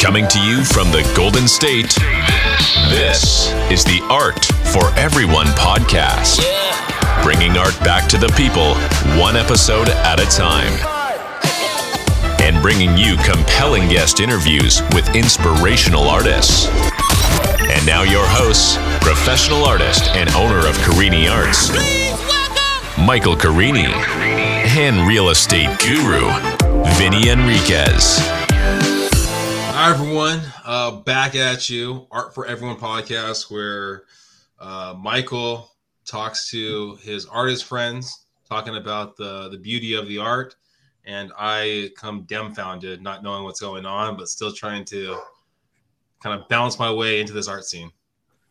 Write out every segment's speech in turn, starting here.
Coming to you from the Golden State, this is the Art for Everyone podcast. Bringing art back to the people, one episode at a time. And bringing you compelling guest interviews with inspirational artists. And now, your hosts, professional artist and owner of Carini Arts, Michael Carini, and real estate guru, Vinnie Enriquez. Hi, everyone. Uh, back at you. Art for Everyone podcast, where uh, Michael talks to his artist friends, talking about the, the beauty of the art. And I come dumbfounded, not knowing what's going on, but still trying to kind of balance my way into this art scene.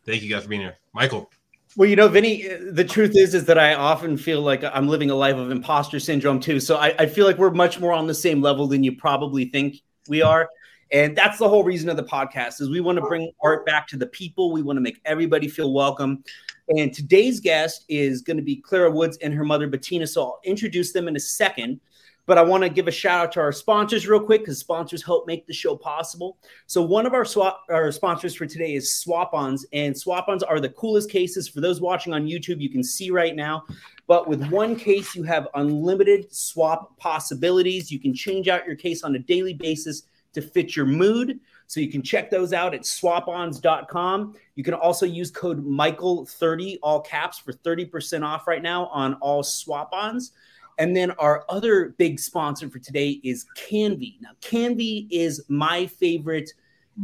Thank you guys for being here. Michael. Well, you know, Vinnie, the truth is, is that I often feel like I'm living a life of imposter syndrome too. So I, I feel like we're much more on the same level than you probably think we are. And that's the whole reason of the podcast is we want to bring art back to the people. We want to make everybody feel welcome. And today's guest is going to be Clara Woods and her mother Bettina. So I'll introduce them in a second. But I want to give a shout out to our sponsors real quick because sponsors help make the show possible. So one of our swap our sponsors for today is Swap-ons, and Swap-ons are the coolest cases. For those watching on YouTube, you can see right now. But with one case, you have unlimited swap possibilities. You can change out your case on a daily basis to fit your mood. So you can check those out at swapons.com. You can also use code Michael30, all caps, for 30% off right now on all swap-ons. And then our other big sponsor for today is Canvy. Now, Canvy is my favorite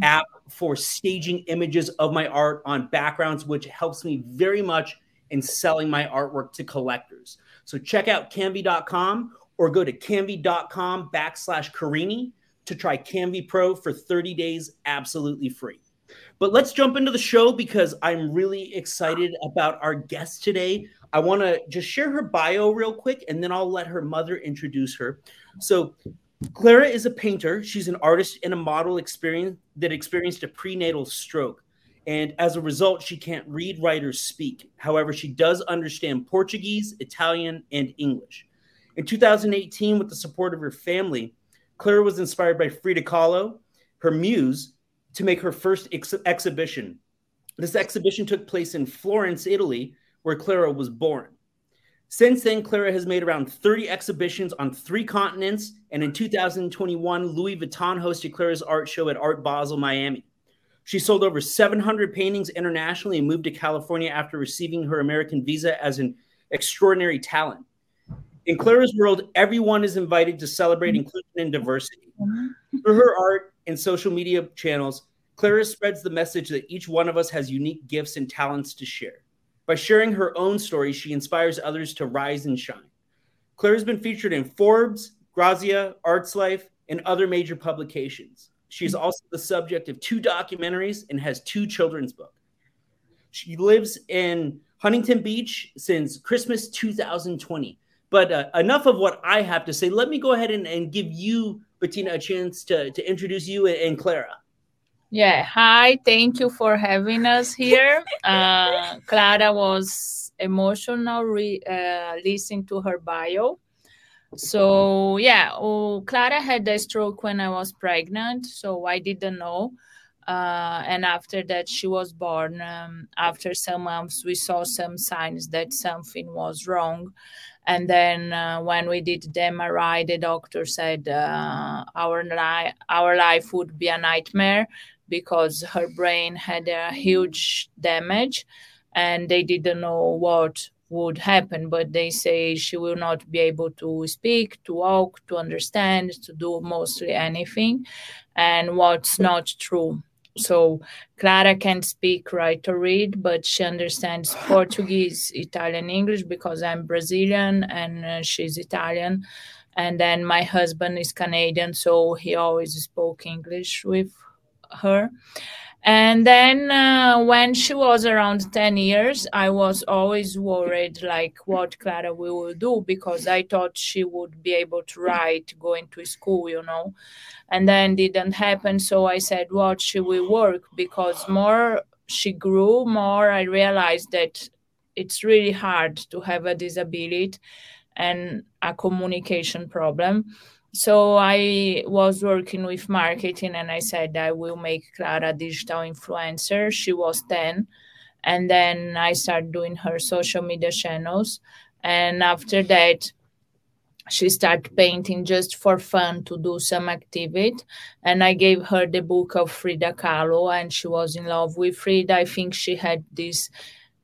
app for staging images of my art on backgrounds, which helps me very much in selling my artwork to collectors. So check out canvy.com or go to canvy.com backslash Carini to try Canvy Pro for 30 days absolutely free. But let's jump into the show because I'm really excited about our guest today. I want to just share her bio real quick and then I'll let her mother introduce her. So, Clara is a painter. She's an artist and a model experience that experienced a prenatal stroke. And as a result, she can't read, write, or speak. However, she does understand Portuguese, Italian, and English. In 2018, with the support of her family, Clara was inspired by Frida Kahlo, her muse, to make her first ex- exhibition. This exhibition took place in Florence, Italy, where Clara was born. Since then, Clara has made around 30 exhibitions on three continents, and in 2021, Louis Vuitton hosted Clara's art show at Art Basel, Miami. She sold over 700 paintings internationally and moved to California after receiving her American visa as an extraordinary talent. In Clara's world, everyone is invited to celebrate mm-hmm. inclusion and diversity. Mm-hmm. Through her art and social media channels, Clara spreads the message that each one of us has unique gifts and talents to share. By sharing her own story, she inspires others to rise and shine. Clara's been featured in Forbes, Grazia, Arts Life, and other major publications. She is mm-hmm. also the subject of two documentaries and has two children's books. She lives in Huntington Beach since Christmas 2020. But uh, enough of what I have to say. Let me go ahead and, and give you, Bettina, a chance to, to introduce you and, and Clara. Yeah, hi. Thank you for having us here. Uh, Clara was emotional re- uh, listening to her bio. So, yeah, oh, Clara had a stroke when I was pregnant, so I didn't know. Uh, and after that, she was born. Um, after some months, we saw some signs that something was wrong. And then uh, when we did the MRI, the doctor said uh, our, li- our life would be a nightmare because her brain had a huge damage and they didn't know what would happen. But they say she will not be able to speak to walk to understand to do mostly anything. And what's not true so Clara can't speak, write, or read, but she understands Portuguese, Italian, English because I'm Brazilian and uh, she's Italian. And then my husband is Canadian, so he always spoke English with her. And then uh, when she was around 10 years, I was always worried like what Clara will do because I thought she would be able to write going to school, you know. And then didn't happen. So I said, what she will work because more she grew, more I realized that it's really hard to have a disability and a communication problem so I was working with marketing and I said I will make Clara digital influencer. She was 10. And then I started doing her social media channels. And after that, she started painting just for fun to do some activity and i gave her the book of frida kahlo and she was in love with frida i think she had this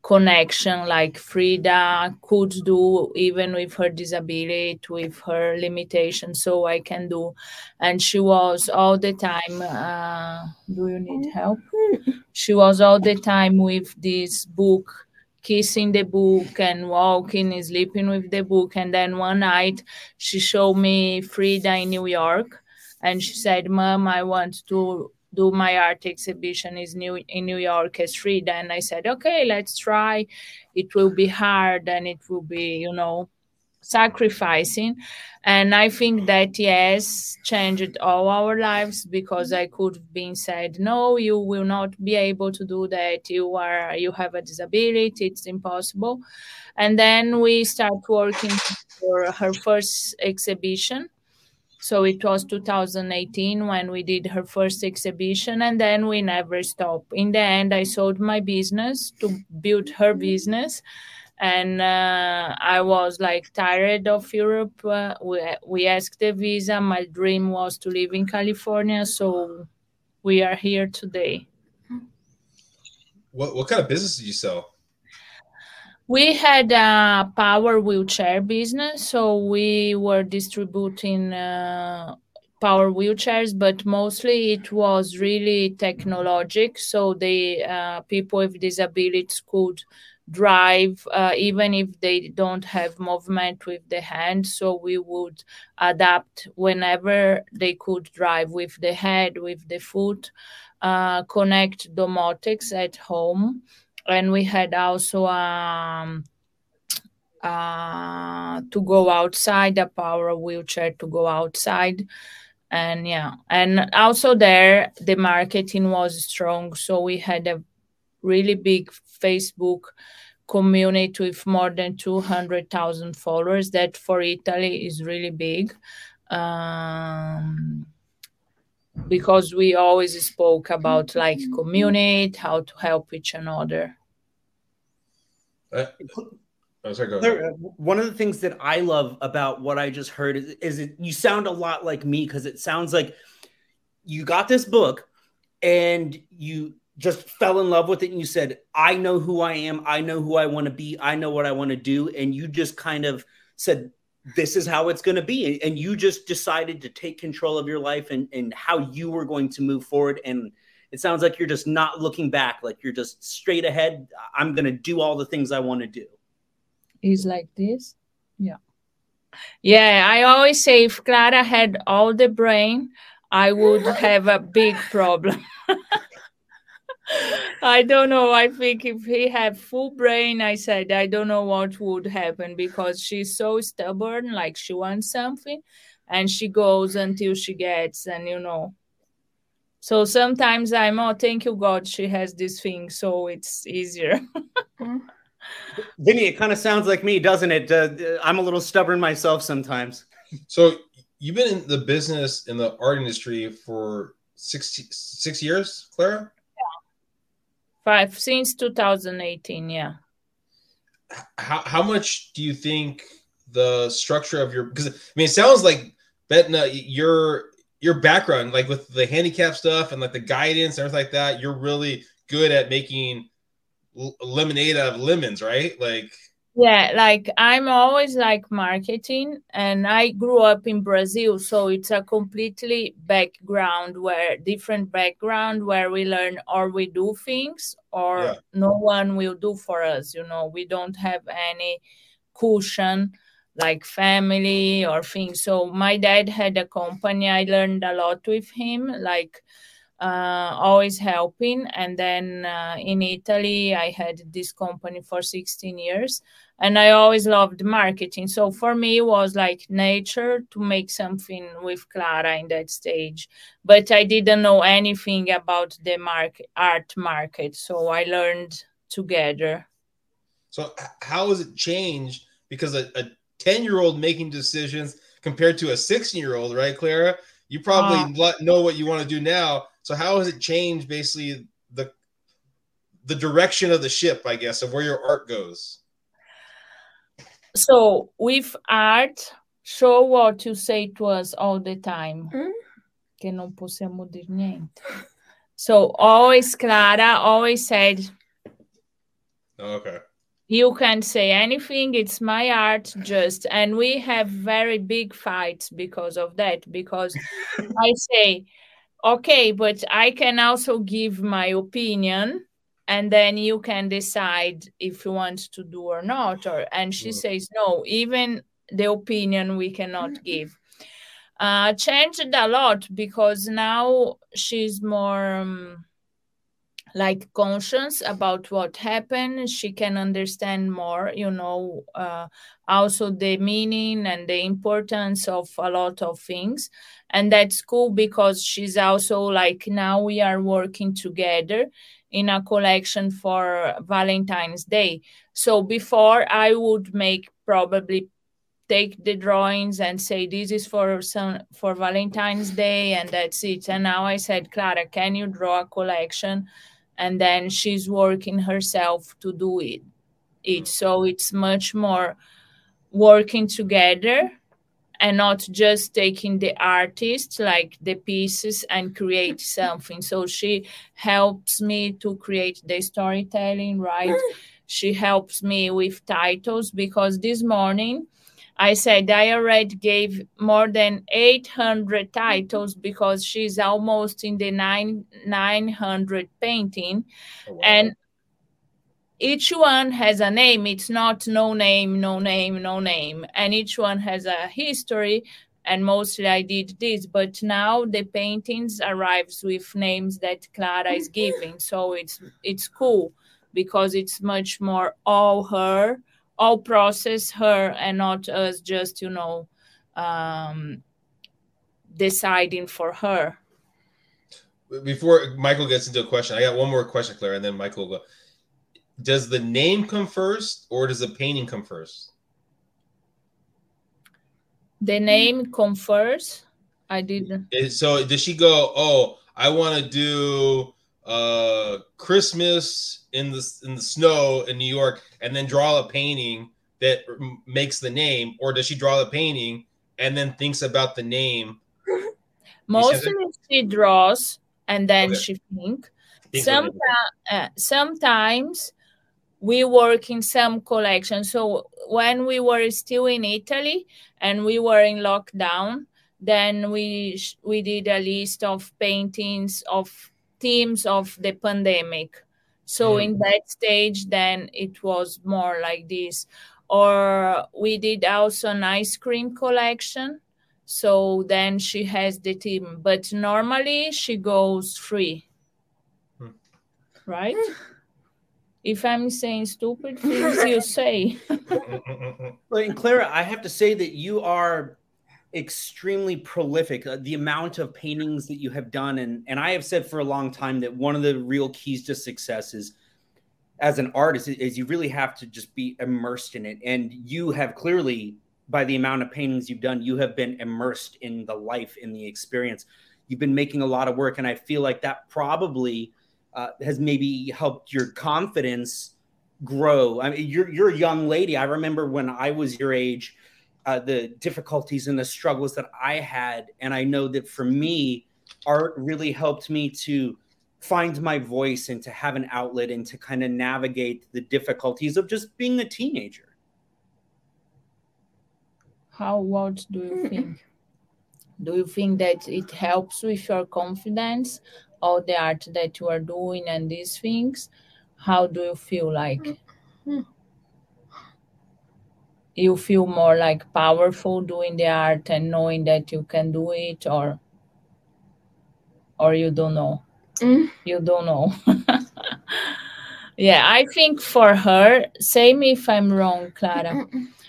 connection like frida could do even with her disability with her limitation so i can do. And she was all the time uh, do you need help? She was all the time with this book kissing the book and walking and sleeping with the book. And then one night she showed me frida in new york and she said mom i want to do my art exhibition is new in New York as Frida. And I said, okay, let's try. It will be hard and it will be, you know, sacrificing. And I think that yes, changed all our lives because I could have been said, no, you will not be able to do that. You are you have a disability, it's impossible. And then we start working for her first exhibition so it was 2018 when we did her first exhibition, and then we never stopped. In the end, I sold my business to build her business. And uh, I was like tired of Europe. Uh, we, we asked a visa. My dream was to live in California. So we are here today. What, what kind of business did you sell? We had a power wheelchair business, so we were distributing uh, power wheelchairs, but mostly it was really technologic. So the uh, people with disabilities could drive uh, even if they don't have movement with the hand. So we would adapt whenever they could drive with the head, with the foot, uh, connect domotics at home and we had also um, uh, to go outside a power wheelchair to go outside. And yeah. And also there the marketing was strong. So we had a really big facebook community with more than 200,000 followers that for Italy is really big. Um, because we always spoke about like community, how to help each another. Uh, oh, sorry, there, uh, one of the things that I love about what I just heard is, is it, you sound a lot like me because it sounds like you got this book and you just fell in love with it and you said, I know who I am, I know who I want to be, I know what I want to do. And you just kind of said, this is how it's going to be and you just decided to take control of your life and, and how you were going to move forward and it sounds like you're just not looking back like you're just straight ahead. I'm going to do all the things i want to do. Is like this? Yeah. Yeah i always say if clara had all the brain i would have a big problem I don't know. I think if he had full brain, I said I don't know what would happen because she's so stubborn. Like she wants something, and she goes until she gets, and you know. So sometimes I'm oh, thank you God, she has this thing, so it's easier. Vinnie, it kind of sounds like me, doesn't it? Uh, I'm a little stubborn myself sometimes. So you've been in the business in the art industry for six six years, Clara. Five since 2018, yeah. How how much do you think the structure of your because I mean it sounds like Bettina your your background like with the handicap stuff and like the guidance and everything like that you're really good at making lemonade out of lemons right like yeah like i'm always like marketing and i grew up in brazil so it's a completely background where different background where we learn or we do things or yeah. no one will do for us you know? We don't have any cushion like family or things. So my dad had a company. I learned a lot with him like uh, always helping. And then uh, in Italy, I had this company for 16 years and I always loved marketing. So for me, it was like nature to make something with Clara in that stage. But I didn't know anything about the market, art market. So I learned together. So how has it changed? Because a 10 year old making decisions compared to a 16 year old, right, Clara? You probably uh, know what you want to do now. So how has it changed basically the the direction of the ship, I guess, of where your art goes? So with art, show what you say to us all the time. Mm? Que não possiamo dir niente. So always Clara always said oh, okay. You can say anything, it's my art just and we have very big fights because of that because I say okay, but I can also give my opinion and then you can decide if you want to do or not or and she mm. says no even the opinion we cannot give uh changed a lot because now she's more um, like conscious about what happened she can understand more you know uh, also the meaning and the importance of a lot of things and that's cool because she's also like now we are working together in a collection for Valentine's Day. So before I would make probably take the drawings and say this is for some for Valentine's Day and that's it. And now I said, Clara, can you draw a collection? And then she's working herself to do it. It mm. so it's much more working together and not just taking the artist like the pieces and create something. So she helps me to create the storytelling right? She helps me with titles because this morning I said I already gave more than 800 titles because she's almost in the nine 900 painting. Oh, wow. And each one has a name. It's not no name no name no name. And each one has a history. And mostly i did this. But now the paintings arrives with names that clara is giving. So it's it's cool because it's much more all her all process her and not us just you know um deciding for her before michael gets into a question i got one more question clara and then michael will go does the name come first or does the painting come first? The name come first. I didn't. So does she go? Oh, I want to do uh Christmas in the in the snow in New York, and then draw a painting that makes the name, or does she draw the painting and then thinks about the name? Mostly she draws and then okay. she think. Sometimes, uh, sometimes we work in some collections. So when we were still in Italy and we were in lockdown, then we we did a list of paintings of themes of the pandemic. So mm. in that stage, then it was more like this. Or we did also an ice cream collection. So then she has the team, but normally she goes free. Mm. Right? if I'm saying stupid things, you say. well, and Clara, I have to say that you are extremely prolific. Uh, the amount of paintings that you have done, and and I have said for a long time that one of the real keys to success is as an artist is you really have to just be immersed in it. And you have clearly, by the amount of paintings you've done, you have been immersed in the life, in the experience. You've been making a lot of work, and I feel like that probably uh, has maybe helped your confidence grow? I mean, you're you're a young lady. I remember when I was your age, uh, the difficulties and the struggles that I had, and I know that for me, art really helped me to find my voice and to have an outlet and to kind of navigate the difficulties of just being a teenager. How what do you think? do you think that it helps with your confidence all the art that you are doing and these things how do you feel like mm-hmm. You feel more like powerful doing the art and knowing that you can do it or or you don't know? Mm. you don't know. Yeah i think for her same if i'm wrong clara.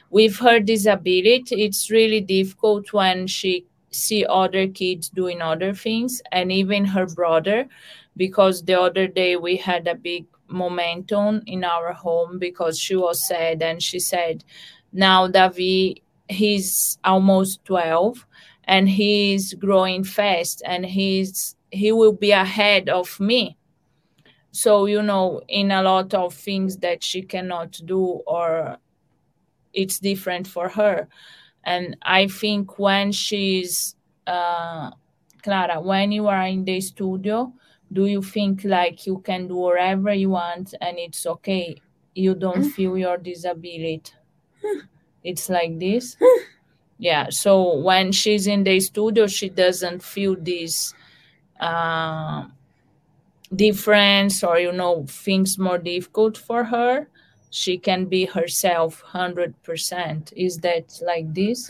With her disability it's really difficult when she see other kids doing other things and even her brother because the other day we had a big momentum in our home because she was sad and she said now davi he's almost 12 and he's growing fast and he's he will be ahead of me. So you know in a lot of things that she cannot do or it's different for her. And i think when she's uh clara when you are in the studio do you think like you can do whatever you want and it's okay? You don't mm. feel your disability it's like this. Yeah so when she's in the studio she doesn't feel this uh, difference or you know things more difficult for her. She can be herself 100% is that like this?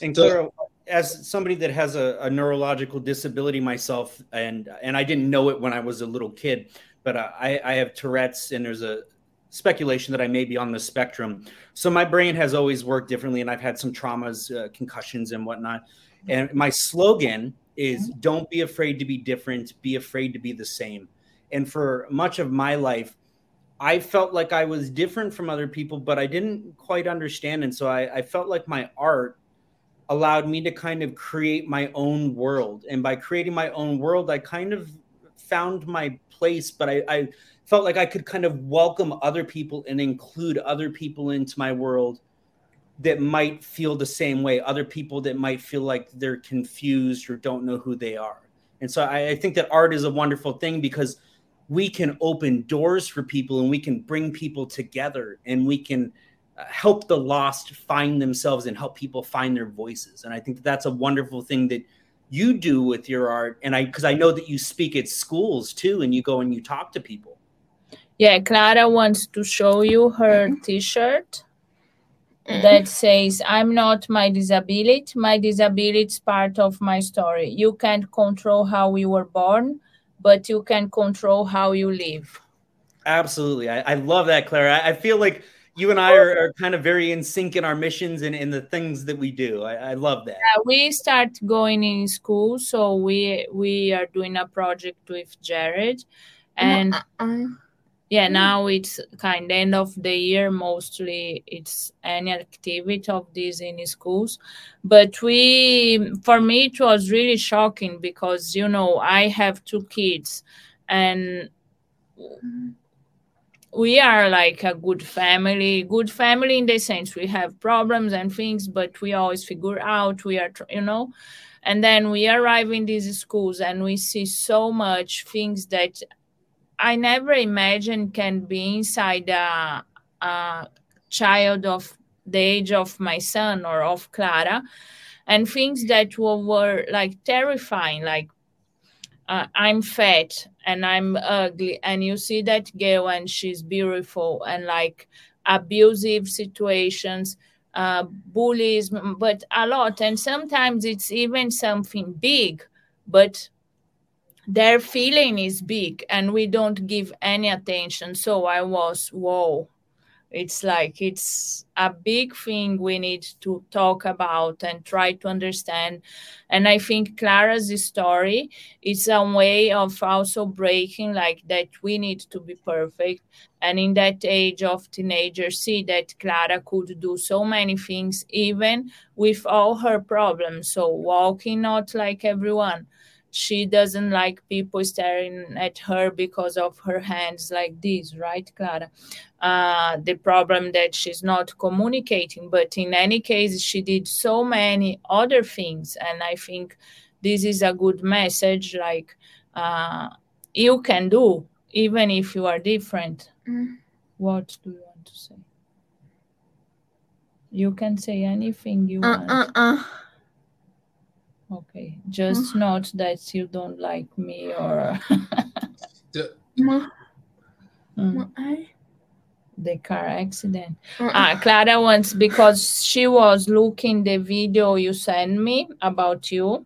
And Clara, as somebody that has a, a, neurological disability myself and and i didn't know it when i was a little kid but I, I have tourette's and there's a speculation that i may be on the spectrum so my brain has always worked differently and i've had some traumas uh, concussions and whatnot and my slogan is mm-hmm. don't be afraid to be different, be afraid to be the same. And for much of my life, I felt like I was different from other people, but I didn't quite understand. And so I, I felt like my art allowed me to kind of create my own world. And by creating my own world, I kind of found my place, but I, I felt like I could kind of welcome other people and include other people into my world that might feel the same way, other people that might feel like they're confused or don't know who they are. And so I, I, think that art is a wonderful thing because we can open doors for people and we can bring people together and we can uh, help the lost find themselves and help people find their voices. And I think that that's a wonderful thing that you do with your art. And I, because I know that you speak at schools too, and you go and you talk to people. Yeah, Clara wants to show you her t shirt that says i'm not my disability. My disability is part of my story. You can't control how you were born but you can control how you live. Absolutely. I, I love that clara. I, I, feel like you and i are, are, kind of very in sync in our missions and in the things that we do. I, I love that. Yeah, we start going in school so we we are doing a project with jared. And uh-uh yeah mm. now it's kind of end of the year mostly it's any activity of this in schools. But we for me it was really shocking because you know i have two kids and we are like a good family good family in the sense we have problems and things but we always figure out we are you know. And then we arrive in these schools and we see so much things that I never imagined can be inside a, a child of the age of my son or of Clara, and things that were, were like terrifying, like uh, I'm fat and I'm ugly, and you see that girl and she's beautiful, and like abusive situations, uh, bullies, but a lot, and sometimes it's even something big, but their feeling is big and we don't give any attention. So i was whoa. It's like it's a big thing we need to talk about and try to understand. And i think clara's story is a way of also breaking like that we need to be perfect. And in that age of teenager see that clara could do so many things even with all her problems. So walking not like everyone she doesn't like people staring at her because of her hands like this right clara uh, the problem that she's not communicating but in any case she did so many other things and i think this is a good message like uh, you can do even if you are different mm. what do you want to say you can say anything you uh, want uh, uh. Okay, just mm. not that you don't like me or. the, mm. The car accident. Ah, Clara wants because she was looking the video you sent me about you,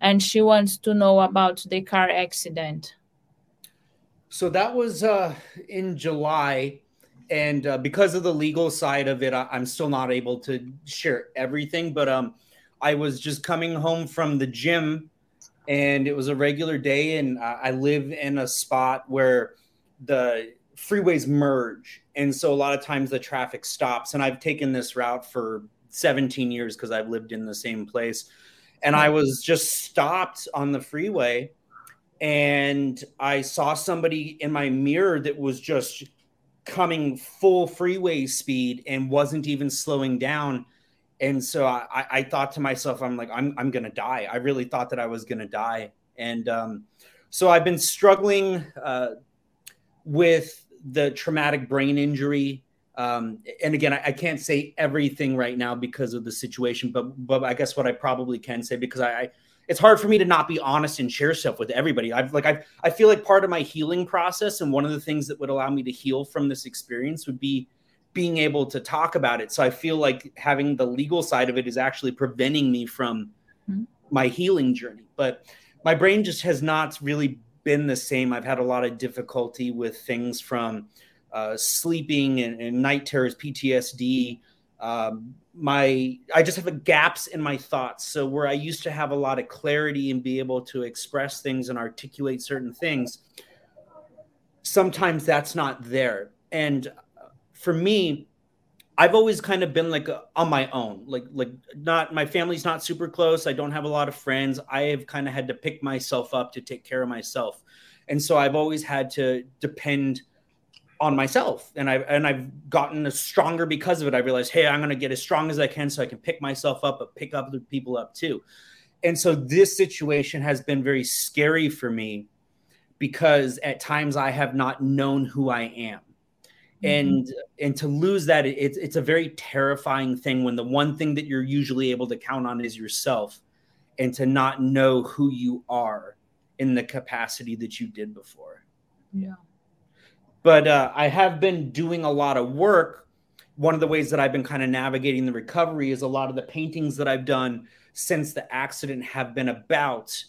and she wants to know about the car accident. So that was uh, in July, and uh, because of the legal side of it, I- I'm still not able to share everything. But um, I was just coming home from the gym and it was a regular day and I live in a spot where the freeways merge and so a lot of times the traffic stops. And I've taken this route for 17 years because I've lived in the same place. And I was just stopped on the freeway and I saw somebody in my mirror that was just coming full freeway speed and wasn't even slowing down. And so I, I thought to myself, I'm like, I'm, I'm going to die. I really thought that I was going to die. And um, so I've been struggling uh, with the traumatic brain injury. Um, and again, I, I, can't say everything right now because of the situation, but but I guess what I probably can say because I, I it's hard for me to not be honest and share stuff with everybody. I've like I I feel like part of my healing process and one of the things that would allow me to heal from this experience would be being able to talk about it. So I feel like having the legal side of it is actually preventing me from mm-hmm. my healing journey. But my brain just has not really been the same. I've had a lot of difficulty with things from uh, sleeping and, and, night terrors, PTSD. Um, my I just have gaps in my thoughts. So where I used to have a lot of clarity and be able to express things and articulate certain things, sometimes that's not there. And for me, I've always kind of been like uh, on my own, like like not my family's not super close. I don't have a lot of friends. I have kind of had to pick myself up to take care of myself, and so I've always had to depend on myself, and I've and I've gotten stronger because of it. I realized, hey, I'm going to get as strong as I can so I can pick myself up, but pick other people up too. And so this situation has been very scary for me because at times I have not known who I am. And and to lose that it's it's a very terrifying thing when the one thing that you're usually able to count on is yourself and to not know who you are in the capacity that you did before. Yeah. But uh, i have been doing a lot of work. One of the ways that i've been kind of navigating the recovery is a lot of the paintings that i've done since the accident have been about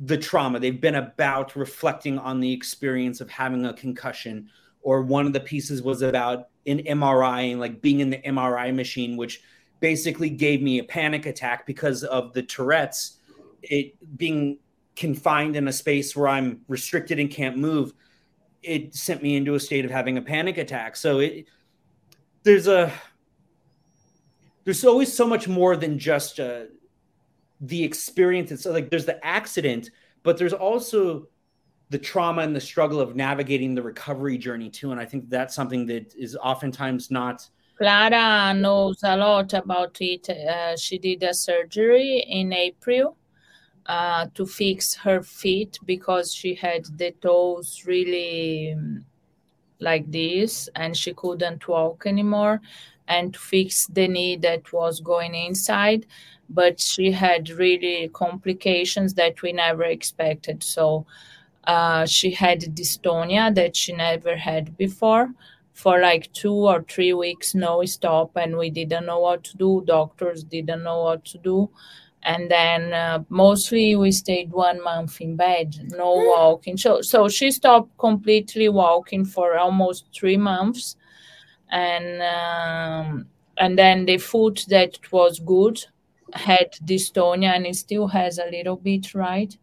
the trauma. They've been about reflecting on the experience of having a concussion or one of the pieces was about an MRI and like being in the MRI machine, which basically gave me a panic attack because of the Tourette's, it being confined in a space where I'm restricted and can't move. It sent me into a state of having a panic attack. So it there's a there's always so much more than just uh, the experience. It's like there's the accident, but there's also the trauma and the struggle of navigating the recovery journey too. And I think that's something that is oftentimes not. Clara knows a lot about it. Uh, she did a surgery in April uh, to fix her feet because she had the toes really um, like this and she couldn't walk anymore and to fix the knee that was going inside but she had really complications that we never expected so uh, she had dystonia that she never had before for like two or three weeks, no stop, and we didn't know what to do. Doctors didn't know what to do. And then uh, mostly we stayed one month in bed, no walking. So, so she stopped completely walking for almost three months. And um, and then the foot that was good had dystonia and it still has a little bit, right?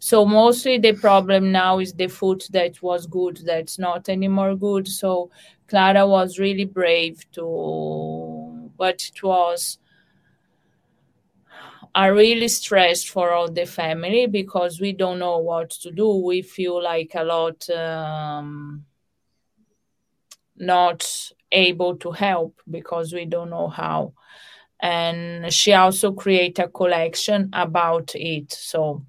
So mostly the problem now is the food that was good that's not anymore good. So Clara was really brave to, but it was are really stressed for all the family because we don't know what to do. We feel like a lot um, not able to help because we don't know how. And she also create a collection about it. So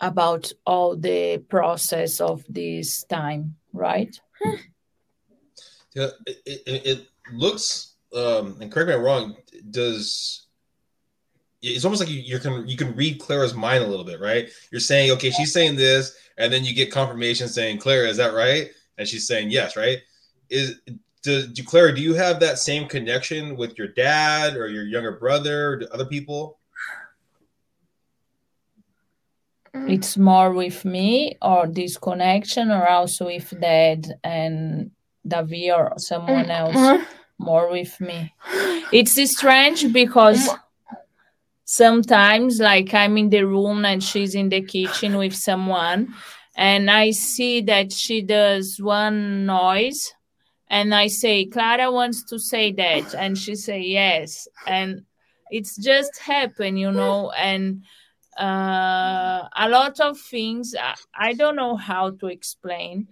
about all the process of this time, right? Yeah, it, it, it looks, um, and correct me if I'm wrong, does it's almost like you, you can you can read Clara's mind a little bit, right? You're saying, okay, she's saying this, and then you get confirmation saying, Clara, is that right? And she's saying yes, right? Is do, do Clara, do you have that same connection with your dad or your younger brother or other people? Mm. It's more with me or this connection, or also with dad and Davi or someone mm. else. Mm. More with me. It's strange because sometimes, like, I'm in the room and she's in the kitchen with someone, and I see that she does one noise and I say, Clara wants to say that. And she say, yes. And it's just happen, you know, and uh, a lot of things I, I don't know how to explain,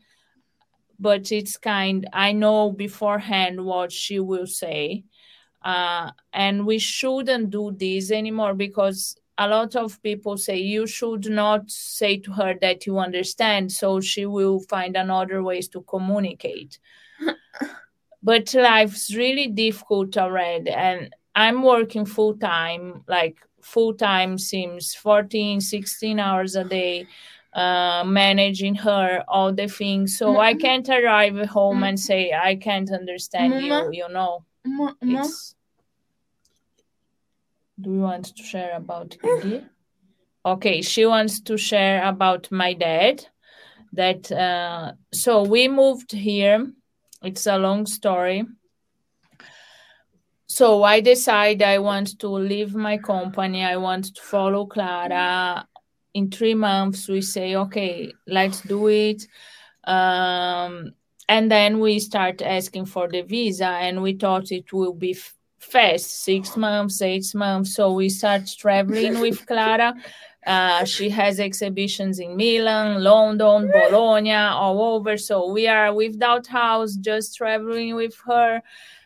but it's kind, I know beforehand what she will say. Uh, and we shouldn't do this anymore because a lot of people say you should not say to her that you understand so she will find another ways to communicate but life's really difficult already and i'm working full time like full time seems 14 16 hours a day uh, managing her all the things so i mm-hmm. can't arrive home mm-hmm. and say i can't understand you mm-hmm. you know it's do you want to share about? Okay, she wants to share about my dad. That uh, so we moved here. It's a long story. So I decide I want to leave my company. I want to follow Clara. In three months, we say, okay, let's do it. Um, and then we start asking for the visa, and we thought it will be fast six months eight months so we start traveling with clara uh, she has exhibitions in milan london bologna all over so we are without house just traveling with her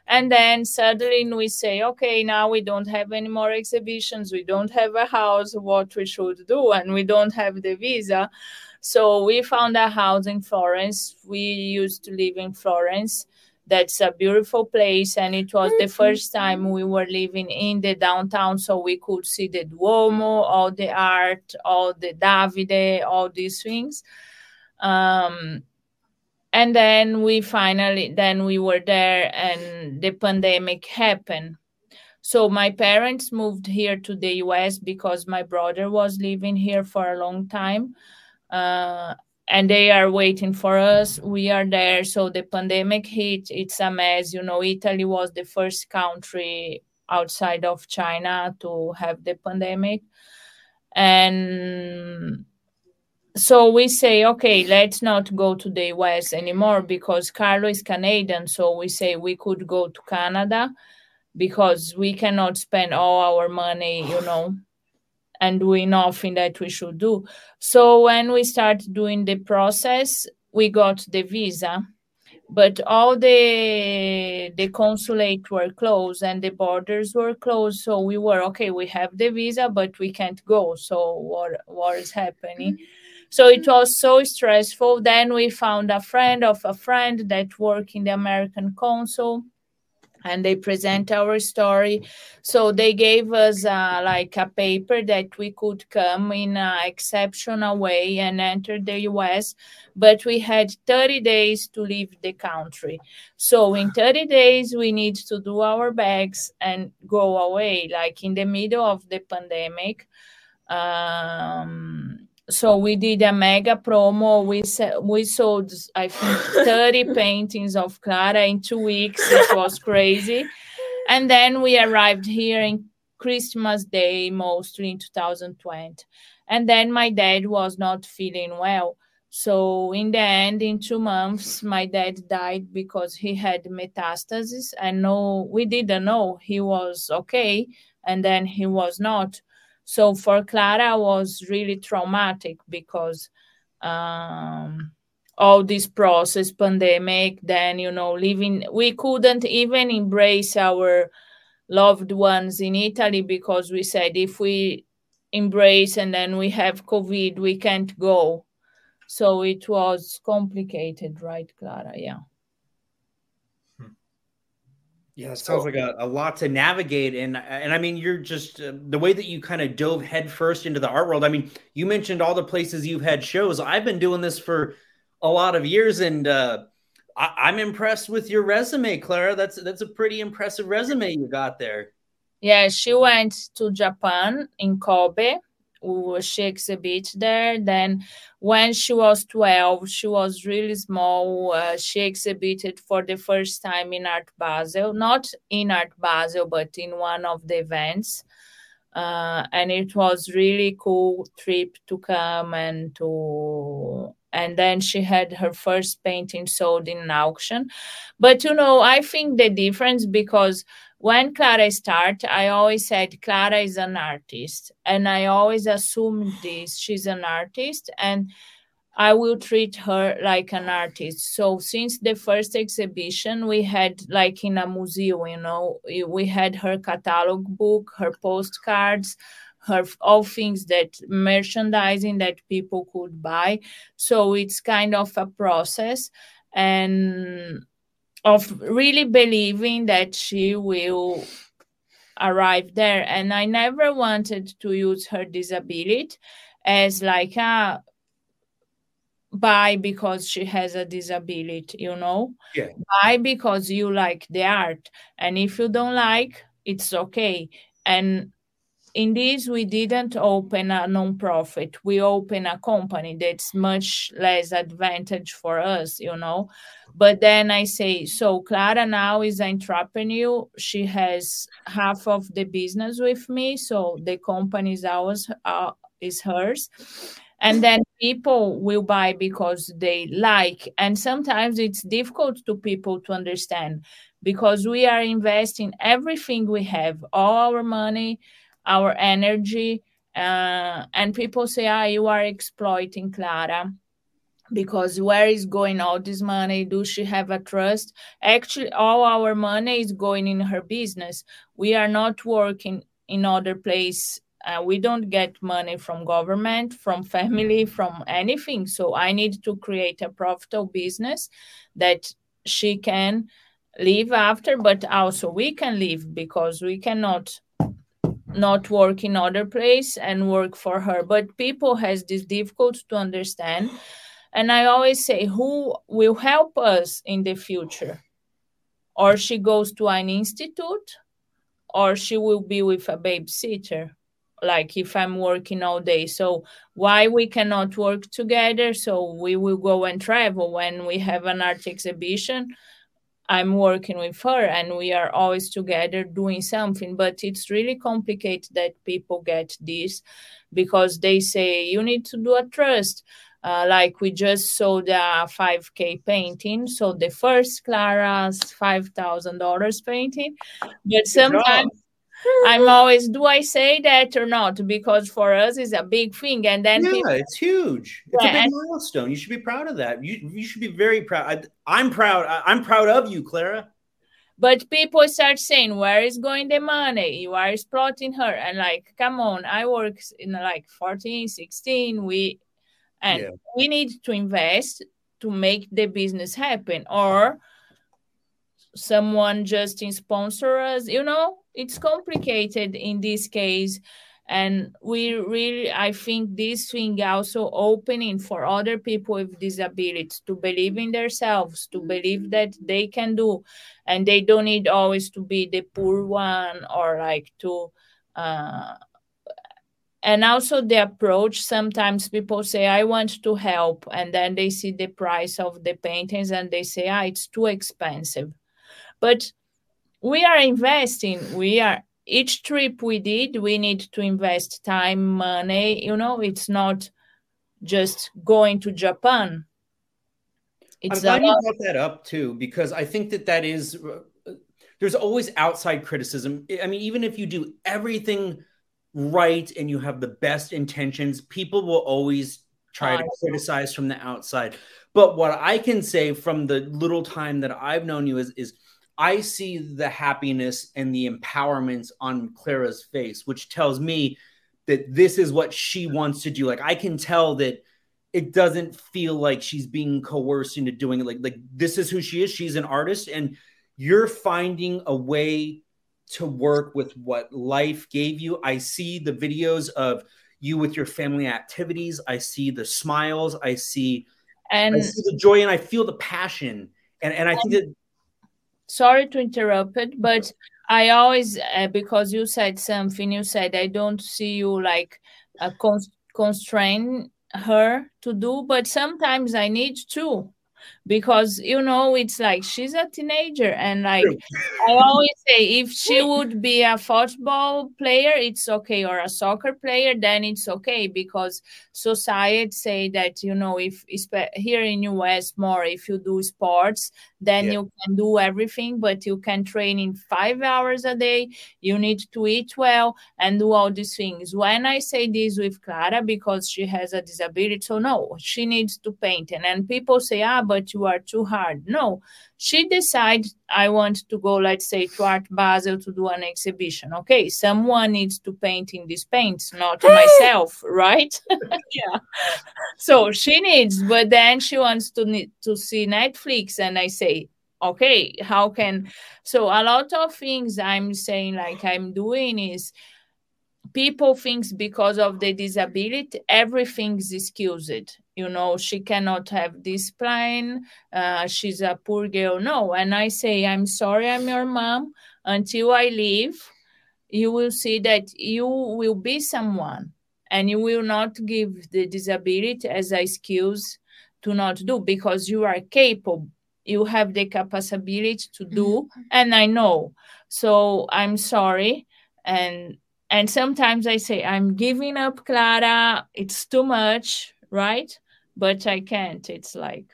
and then suddenly we say okay now we don't have any more exhibitions. We don't have a house. What we should do? And we don't have the visa. So we found a house in florence. We used to live in florence. That's a beautiful place and it was the mm-hmm. first time we were living in the downtown so we could see the duomo all the art all the davide all these things. Um, and then we finally then we were there and the pandemic happened. So my parents moved here to the us because my brother was living here for a long time. Uh, and they are waiting for us. We are there. So the pandemic hit. It's a mess. You know italy was the first country outside of china to have the pandemic. And so we say okay let's not go to the us anymore because carlo is canadian so we say we could go to canada because we cannot spend all our money you know and doing nothing that we should do. So when we start doing the process, we got the visa, but all the the consulate were closed and the borders were closed. So we were okay. We have the visa, but we can't go. So what what is happening? Mm-hmm. So it was so stressful. Then we found a friend of a friend that worked in the American consul and they present our story. So they gave us uh, like a paper that we could come in an exceptional way and enter the US, but we had 30 days to leave the country. So in 30 days, we need to do our bags and go away, like in the middle of the pandemic. Um, so we did a mega promo. We we sold I think thirty paintings of Clara in two weeks. It was crazy, and then we arrived here in Christmas Day, mostly in 2020. And then my dad was not feeling well. So in the end, in two months, my dad died because he had metastasis, and no, we didn't know he was okay, and then he was not. So for Clara was really traumatic because um, all this process, pandemic, then you know, living we couldn't even embrace our loved ones in Italy because we said if we embrace and then we have COVID, we can't go. So it was complicated, right, Clara? Yeah. Yeah, it sounds like a, a lot to navigate, and and I mean, you're just uh, the way that you kind of dove headfirst into the art world. I mean, you mentioned all the places you've had shows. I've been doing this for a lot of years, and uh, I, am I'm impressed with your resume, Clara. That's that's a pretty impressive resume you got there. Yeah, she went to Japan in Kobe she exhibit there. Then, when she was 12, she was really small. Uh, she exhibited for the first time in Art Basel, not in Art Basel, but in one of the events. uh, and it was really cool trip to come and to and then she had her first painting sold in auction but you know i think the difference because when clara started i always said clara is an artist and i always assumed this she's an artist and I will treat her like an artist. So since the first exhibition, we had like in a museum, you know, we had her catalog book, her postcards, her all things that merchandising that people could buy. So it's kind of a process and of really believing that she will arrive there. And I never wanted to use her disability as like ah buy because she has a disability you know? Yeah. Buy because you like the art. And if you don't like it's okay. And in this we didn't open a non-profit. We open a company that's much less advantage for us you know? But then i say so clara now is an entrepreneur. She has half of the business with me so the company is ours uh, is hers. And then people will buy because they like. And sometimes it's difficult to people to understand because we are investing everything we have all our money our energy uh, and people say ah you are exploiting clara because where is going all this money? Does she have a trust? Actually all our money is going in her business. We are not working in other place uh, we don't get money from government from family from anything. So i need to create a profitable business that she can live after but also we can live because we cannot not work in other place and work for her. But people has this difficult to understand. And i always say who will help us in the future? Or she goes to an institute or she will be with a babysitter like if i'm working all day. So why we cannot work together? So we will go and travel when we have an art exhibition i'm working with her and we are always together doing something but it's really complicated that people get this because they say you need to do a trust uh, like we just sold a 5k painting so the first clara's $5000 painting but sometimes I'm always, do I say that or not? Because for us, it's a big thing, and then yeah, people, it's huge. It's Yeah, a big milestone. You should be proud of that. You you should be very proud. I'm proud. I'm proud of you, Clara. but people start saying, "Where is going the money? You are exploiting her." And like, come on, I work in like 14, 16. We and Yeah. we need to invest to make the business happen, or someone just sponsor us. You know, it's complicated in this case. And we really, I think this thing also opening for other people with disabilities to believe in themselves, to believe that they can do, and they don't need always to be the poor one or like to. Uh, and also the approach sometimes people say i want to help. And then they see the price of the paintings and they say ah it's too expensive. But we are investing. We are each trip we did we need to invest time money you know it's not just going to japan I'm it's a glad you brought that up too, because I think that that is. uh, There's always outside criticism. I mean, even if you do everything right and you have the best intentions, people will always try to criticize from the outside. But what I can say from the little time that I've known you is, is I see the happiness and the empowerment on Clara's face, which tells me that this is what she wants to do. Like I can tell that it doesn't feel like she's being coerced into doing it. Like like this is who she is. She's an artist, and you're finding a way to work with what life gave you. I see the videos of you with your family activities. I see the smiles. I see I and see the joy, and I feel the passion. And and I think that sorry to interrupt it but i always uh, because you said something you said i don't see you like uh, con- constrain her to do but sometimes i need to because you know it's like she's a teenager and like i always say if she would be a football player it's okay or a soccer player then it's okay because society say that you know if here in us more if you do sports then yeah. you can do everything but you can train in five hours a day you need to eat well and do all these things. When i say this with clara because she has a disability so no she needs to paint. And then people say ah but you are too hard. No she decided i want to go let's say to art basel to do an exhibition. Okay someone needs to paint in these paints not myself right? Yeah. So she needs but then she wants to need to see netflix and i say okay how can so a lot of things i'm saying like i'm doing is people thinks because of the disability everything's excused you know she cannot have this plan uh, she's a poor girl. No and i say i'm sorry i'm your mom. Until i leave you will see that you will be someone and you will not give the disability as a excuse to not do because you are capable. You have the capability to do mm-hmm. and i know. So i'm sorry and and sometimes i say i'm giving up clara. It's too much right but i can't. It's like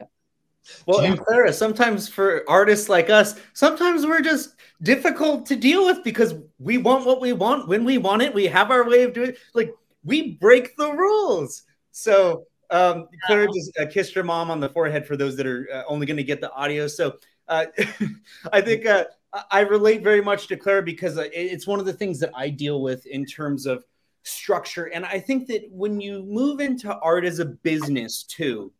well and clara sometimes for artists like us sometimes we're just difficult to deal with because we want what we want. When we want it we have our way of doing it. Like we break the rules. So um, Clara just uh, kissed her mom on the forehead for those that are uh, only going to get the audio. So uh, I think uh, I relate very much to Clara because uh, it's one of the things that I deal with in terms of structure. And I think that when you move into art as a business too,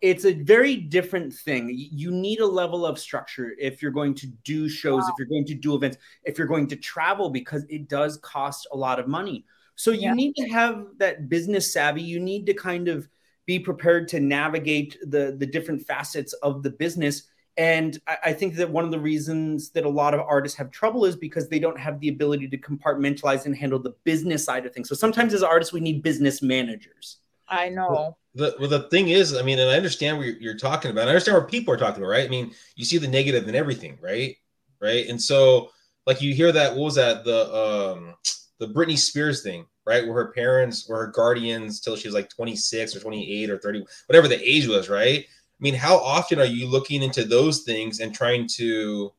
it's a very different thing. You need a level of structure if you're going to do shows, wow. if you're going to do events, if you're going to travel, because it does cost a lot of money. So you yeah. need to have that business savvy. You need to kind of be prepared to navigate the the different facets of the business and I, I think that one of the reasons that a lot of artists have trouble is because they don't have the ability to compartmentalize and handle the business side of things. So sometimes as artists we need business managers. I know. Well, the, well, the thing is i mean and i understand what you're, you're talking about. I understand what people are talking about right? I mean you see the negative in everything right? Right? And so like you hear that what was that? The um the britney spears thing right? Where her parents were her guardians till she was like 26 or 28 or 30, whatever the age was, right? I mean, how often are you looking into those things and trying to,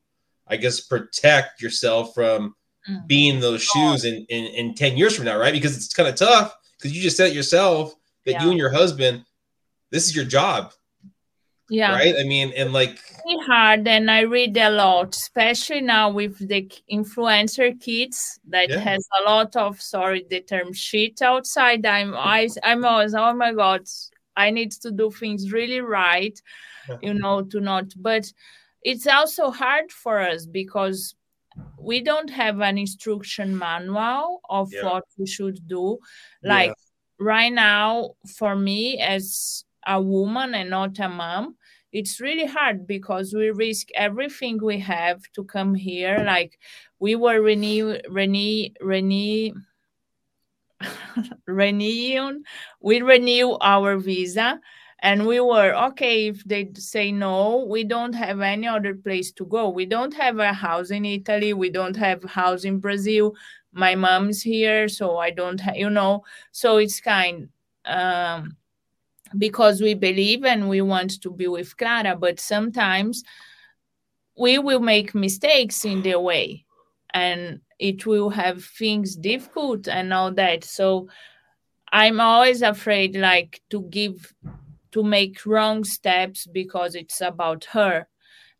I guess, protect yourself from mm. being those shoes in, in, in 10 years from now, right? Because it's kind of tough because you just said it yourself that yeah. you and your husband, this is your job yeah right i mean and like really hard and i read a lot especially now with the influencer kids that yeah. has a lot of sorry the term shit outside i'm I, i'm always oh my god i need to do things really right you know to not but it's also hard for us because we don't have an instruction manual of yeah. what we should do like yeah. right now for me as a woman and not a mom it's really hard because we risk everything we have to come here. Like we were renew, renew, renew, renew, we renew our visa. And we were okay if they say no we don't have any other place to go. We don't have a house in italy. We don't have house in brazil. My mom's here so i don't have you know. So it's kind um because we believe and we want to be with Clara, but sometimes we will make mistakes in the way. And it will have things difficult and all that. So I'm always afraid like to give to make wrong steps because it's about her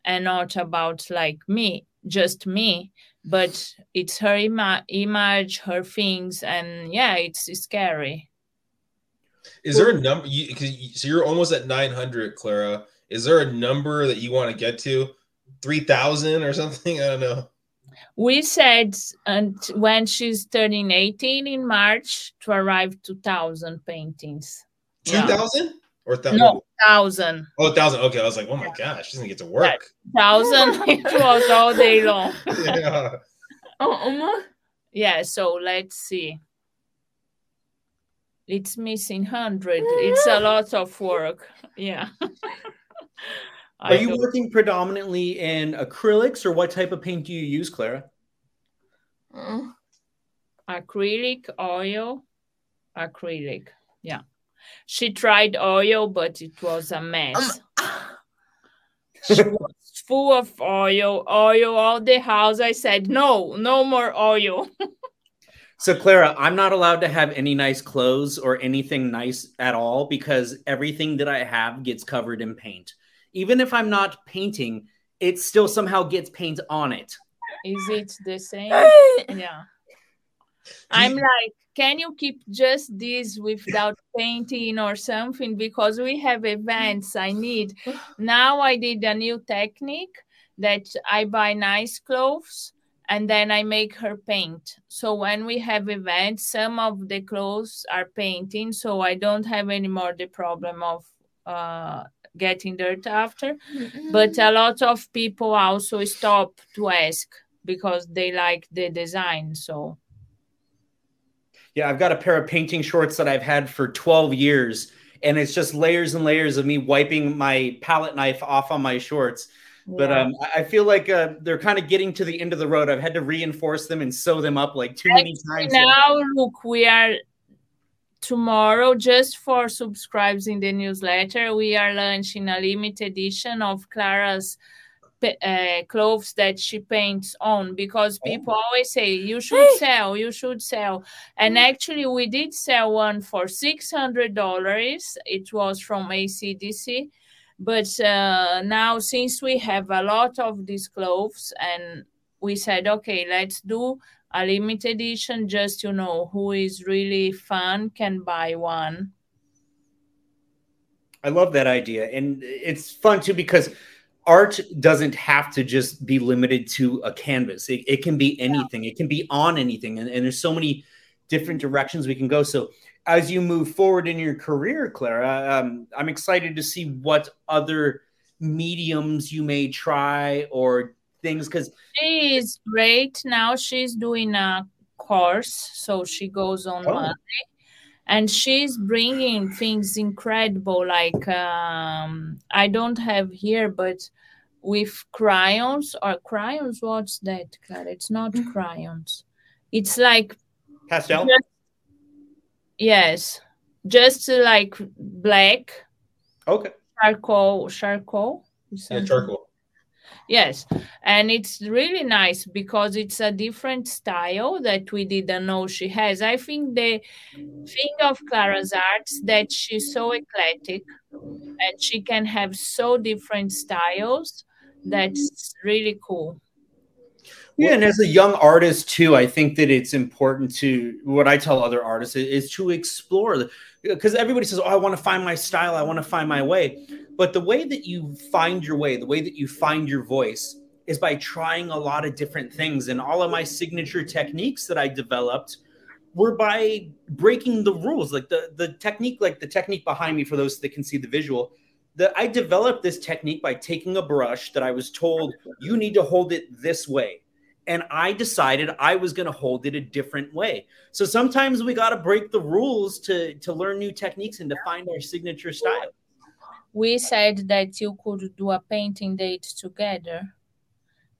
and not about like me, just me. But it's her ima- image, her things, and yeah, it's scary. Is there a number? You, so you're almost at 900, Clara. Is there a number that you want to get to? 3,000 or something? I don't know. We said and when she's turning 18 in March to arrive 2,000 paintings. 2,000 yeah. or 1,000? No, 1,000. Oh, 1,000. Okay. I was like, oh my gosh, she's going to get to work. 1,000. it was all day long. yeah. Oh, yeah. So let's see it's missing 100 it's a lot of work yeah Are you working predominantly in acrylics or what type of paint do you use, Clara? Mm. Acrylic, oil, acrylic. Yeah. She tried oil, but it was a mess. Um, she was full of oil, oil all the house. I said, no, no more oil. so, Clara, I'm not allowed to have any nice clothes or anything nice at all because everything that I have gets covered in paint even if I'm not painting, it still somehow gets paint on it. Is it the same? yeah. I'm like, can you keep just this without painting or something? Because we have events I need. Now I did a new technique that I buy nice clothes and then I make her paint. So when we have events, some of the clothes are painting, so I don't have anymore the problem of uh, getting dirt after. Mm-hmm. But a lot of people also stop to ask because they like the design. So yeah, I've got a pair of painting shorts that I've had for 12 years, and it's just layers and layers of me wiping my palette knife off on my shorts. Yeah. But um, I feel like uh, they're kind of getting to the end of the road. I've had to reinforce them and sew them up like too many times. Now, look, we are tomorrow just for subscribers in the newsletter we are launching a limited edition of clara's uh, clothes that she paints on because oh. people always say you should sell you should sell and mm. actually we did sell one for $600 it was from acdc but uh, now since we have a lot of these clothes and we said okay let's do a limited edition just you know who is really fun can buy one. I love that idea. And it's fun too because art doesn't have to just be limited to a canvas. It, it can be anything. Yeah. it can be on anything. And, and there's so many different directions we can go. So as you move forward in your career clara um, i'm excited to see what other mediums you may try or things because she is great. Now she's doing a course so she goes on oh. monday. And she's bringing things incredible like um i don't have here but with crayons or crayons what's that Clara? it's not mm-hmm. crayons. It's like pastel? just, yes. Just like black. Okay. Charcoal charcoal? Yeah, charcoal Yes, and it's really nice because it's a different style that we didn't know she has. I think the thing of Clara's arts that she's so eclectic and she can have so different styles. That's really cool. Yeah, and as a young artist too, I think that it's important to what I tell other artists is to explore because everybody says, "Oh, I want to find my style, I want to find my way." But the way that you find your way, the way that you find your voice is by trying a lot of different things. And all of my signature techniques that I developed were by breaking the rules. Like the the technique, like the technique behind me for those that can see the visual. That I developed this technique by taking a brush that I was told you need to hold it this way and I decided I was going to hold it a different way. So sometimes we got to break the rules to to learn new techniques and to find our signature style. We said that you could do a painting date together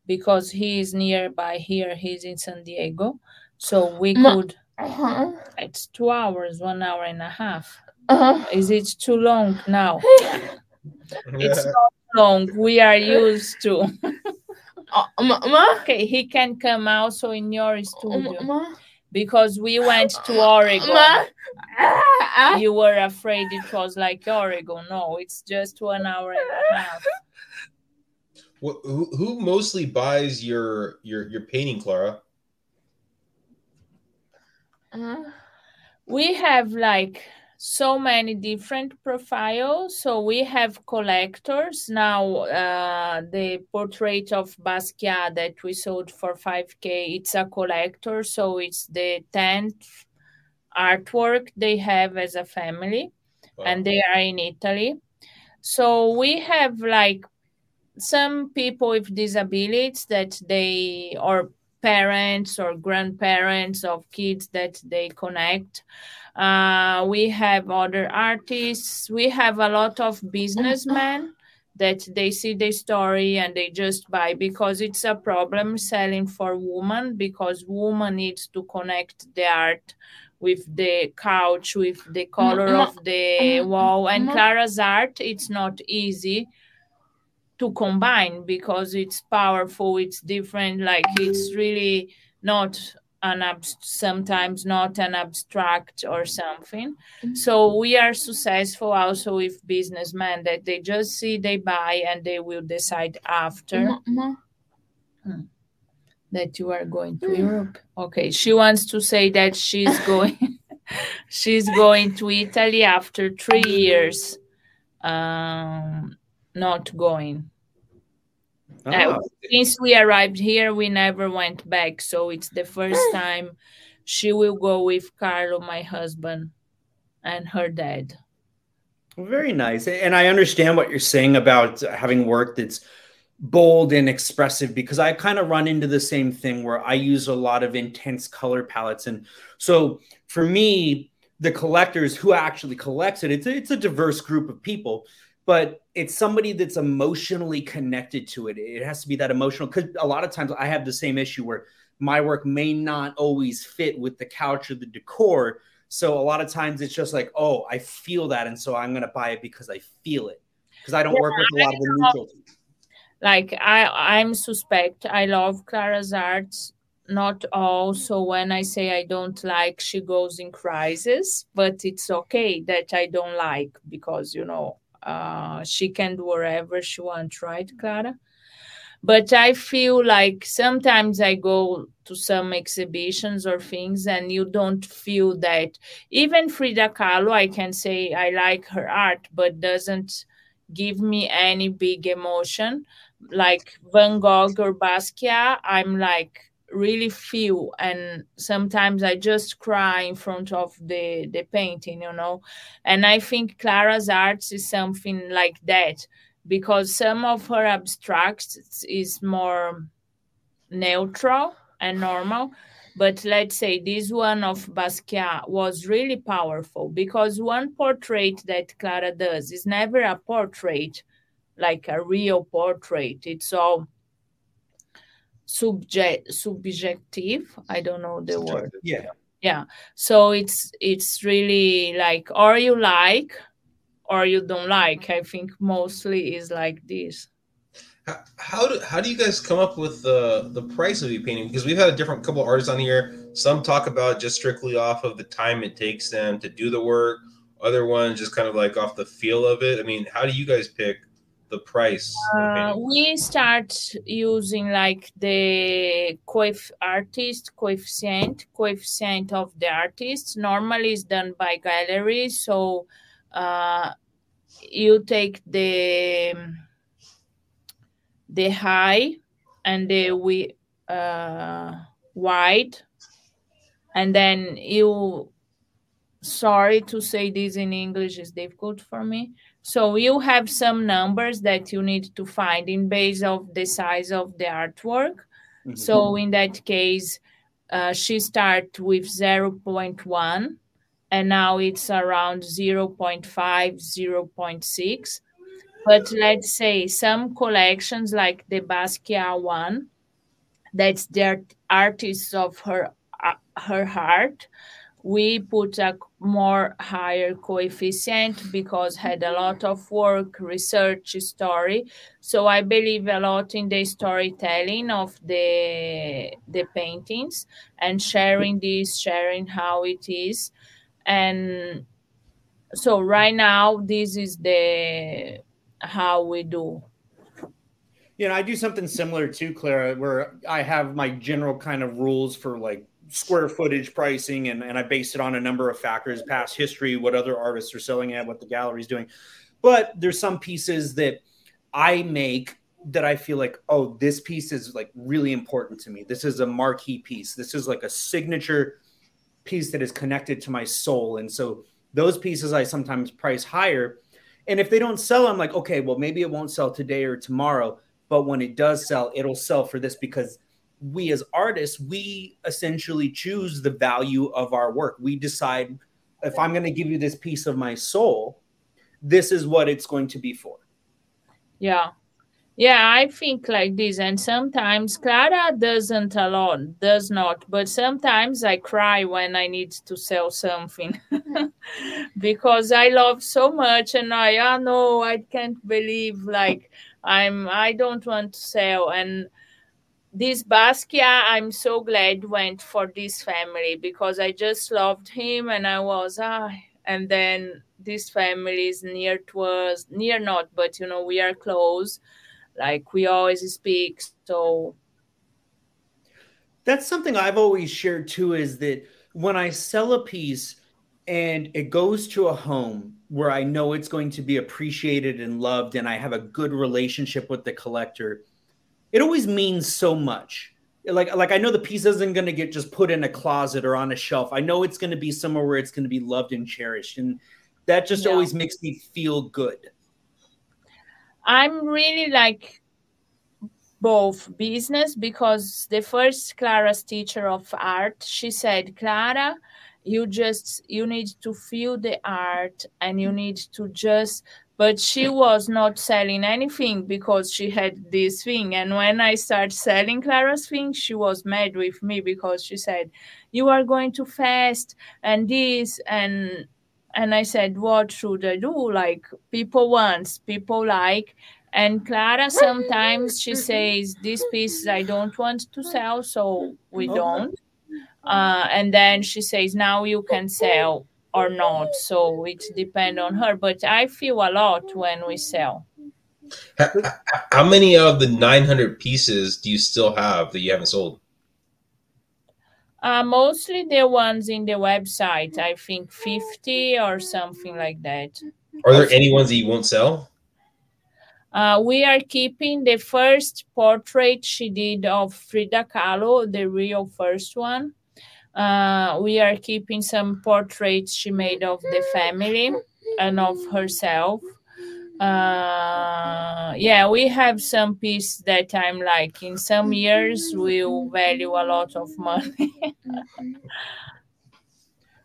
because he is nearby here. He's in San Diego, so we could. Uh-huh. It's two hours, one hour and a half. Uh-huh. Is it too long now? it's not long. We are used to. Uh, okay, he can come also in your studio because we went to ah. Oregon. Ah. Ah. you were afraid it was like Oregon. No, it's just one hour and a half. Well, who, who mostly buys your your your painting, Clara? Uh, we have like so many different profiles. So we have collectors now. Uh, the portrait of Basquiat that we sold for 5k, it's a collector. So it's the 10th artwork they have as a family, wow. and they are in Italy. So we have like some people with disabilities that they or parents or grandparents of kids that they connect uh, we have other artists. We have a lot of businessmen that they see the story and they just buy because it's a problem selling for woman because woman needs to connect the art with the couch with the color of the wall. And clara's art it's not easy to combine because it's powerful. It's different. Like it's really not an ab- sometimes not an abstract or something mm-hmm. so we are successful also with businessmen that they just see they buy and they will decide after mm-hmm. hmm. that you are going to mm-hmm. europe okay she wants to say that she's going she's going to italy after three years um not going Oh. Uh, since we arrived here, we never went back. So it's the first time she will go with Carlo, my husband, and her dad. Very nice. And I understand what you're saying about having work that's bold and expressive because I kind of run into the same thing where I use a lot of intense color palettes. And so for me, the collectors who actually collects it, it's a, it's a diverse group of people but it's somebody that's emotionally connected to it. It has to be that emotional because a lot of times I have the same issue where my work may not always fit with the couch or the decor. So a lot of times it's just like, oh, I feel that, and so I'm going to buy it because I feel it because I don't yeah, work with a lot of the neutral. Like I, I'm suspect. I love Clara's arts not all. So when I say I don't like, she goes in crisis, but it's okay that I don't like because, you know, uh, she can do whatever she wants, right, Clara? But I feel like sometimes I go to some exhibitions or things and you don't feel that. Even Frida Kahlo, I can say I like her art, but doesn't give me any big emotion. Like Van Gogh or Basquiat, I'm like, really feel and sometimes i just cry in front of the the painting you know? And i think clara's arts is something like that because some of her abstracts is more neutral and normal. But let's say this one of basquiat was really powerful because one portrait that clara does is never a portrait like a real portrait. It's all subject subjective. I don't know the subjective. word yeah. Yeah. So it's it's really like or you like or you don't like? I think mostly is like this. How, how do how do you guys come up with the the price of your painting because we've had a different couple artists on here. Some talk about just strictly off of the time it takes them to do the work. Other ones just kind of like off the feel of it. I mean how do you guys pick the price? Uh, we start using like the coef- artist coefficient, coefficient of the artist. Normally, is done by gallery, so uh, you take the the high and the we uh, wide, and then you. Sorry to say this in English is difficult for me so you have some numbers that you need to find in base of the size of the artwork. Mm-hmm. So in that case, uh, she start with 0.1 and now it's around 0.5, 0.6. But let's say some collections like the Basquiat one, that's the artist of her uh, her heart we put a more higher coefficient because had a lot of work research story. So i believe a lot in the storytelling of the the paintings and sharing this sharing how it is. And so right now this is the how we do. You know i do something similar too clara where i have my general kind of rules for like square footage pricing and, and I based it on a number of factors, past history, what other artists are selling at, what the gallery's doing. But there's some pieces that I make that I feel like, oh, this piece is like really important to me. This is a marquee piece. This is like a signature piece that is connected to my soul. And so those pieces I sometimes price higher. And if they don't sell, I'm like, okay, well, maybe it won't sell today or tomorrow. But when it does sell, it'll sell for this because we as artists, we essentially choose the value of our work. We decide if I'm going to give you this piece of my soul, this is what it's going to be for. Yeah. Yeah, I think like this. And sometimes Clara doesn't a lot, does not. But sometimes I cry when I need to sell something because I love so much. And I, oh no, I can't believe like I'm, I don't want to sell. And this Basquiat, I'm so glad went for this family because I just loved him and I was, ah, and then this family is near to us, near not, but you know, we are close. Like we always speak so. That's something i've always shared too is that when i sell a piece and it goes to a home where i know it's going to be appreciated and loved and i have a good relationship with the collector it always means so much. Like like i know the piece isn't going to get just put in a closet or on a shelf. I know it's going to be somewhere where it's going to be loved and cherished and that just yeah. always makes me feel good. I'm really like both business because the first Clara's teacher of art, she said, Clara, you just you need to feel the art and you need to just but she was not selling anything because she had this thing and when i started selling clara's thing she was mad with me because she said you are going too fast and this and and I said, What should I do? Like, people want, people like. And Clara sometimes she says, This piece I don't want to sell, so we oh. don't. Uh, and then she says, Now you can sell or not. So it depends on her. But I feel a lot when we sell. How many of the 900 pieces do you still have that you haven't sold? Uh, mostly the ones in the website. I think 50 or something like that. Are there any ones that you won't sell? Uh, we are keeping the first portrait she did of Frida Kahlo, the real first one. Uh, we are keeping some portraits she made of the family and of herself. Uh yeah we have some piece that i'm like in some years will value a lot of money.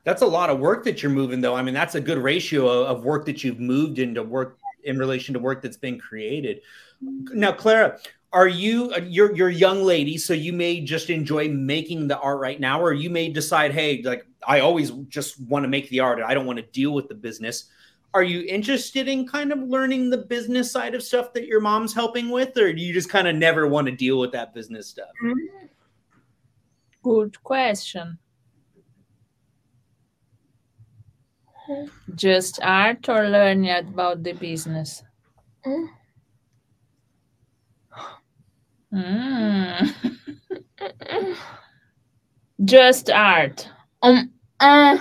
That's a lot of work that you're moving though. I mean that's a good ratio of work that you've moved into work in relation to work that's been created. Now clara are you you're you're a young lady so you may just enjoy making the art right now or you may decide hey like i always just want to make the art i don't want to deal with the business. Are you interested in kind of learning the business side of stuff that your mom's helping with or do you just kind of never want to deal with that business stuff? Mm-hmm. Good question. Just art or learning about the business mm-hmm. Mm. just art. Um uh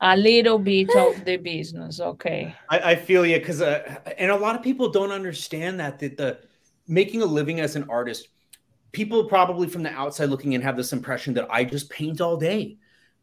a little bit of the business okay. I, I feel you because uh, and a lot of people don't understand that that the making a living as an artist people probably from the outside looking in have this impression that i just paint all day.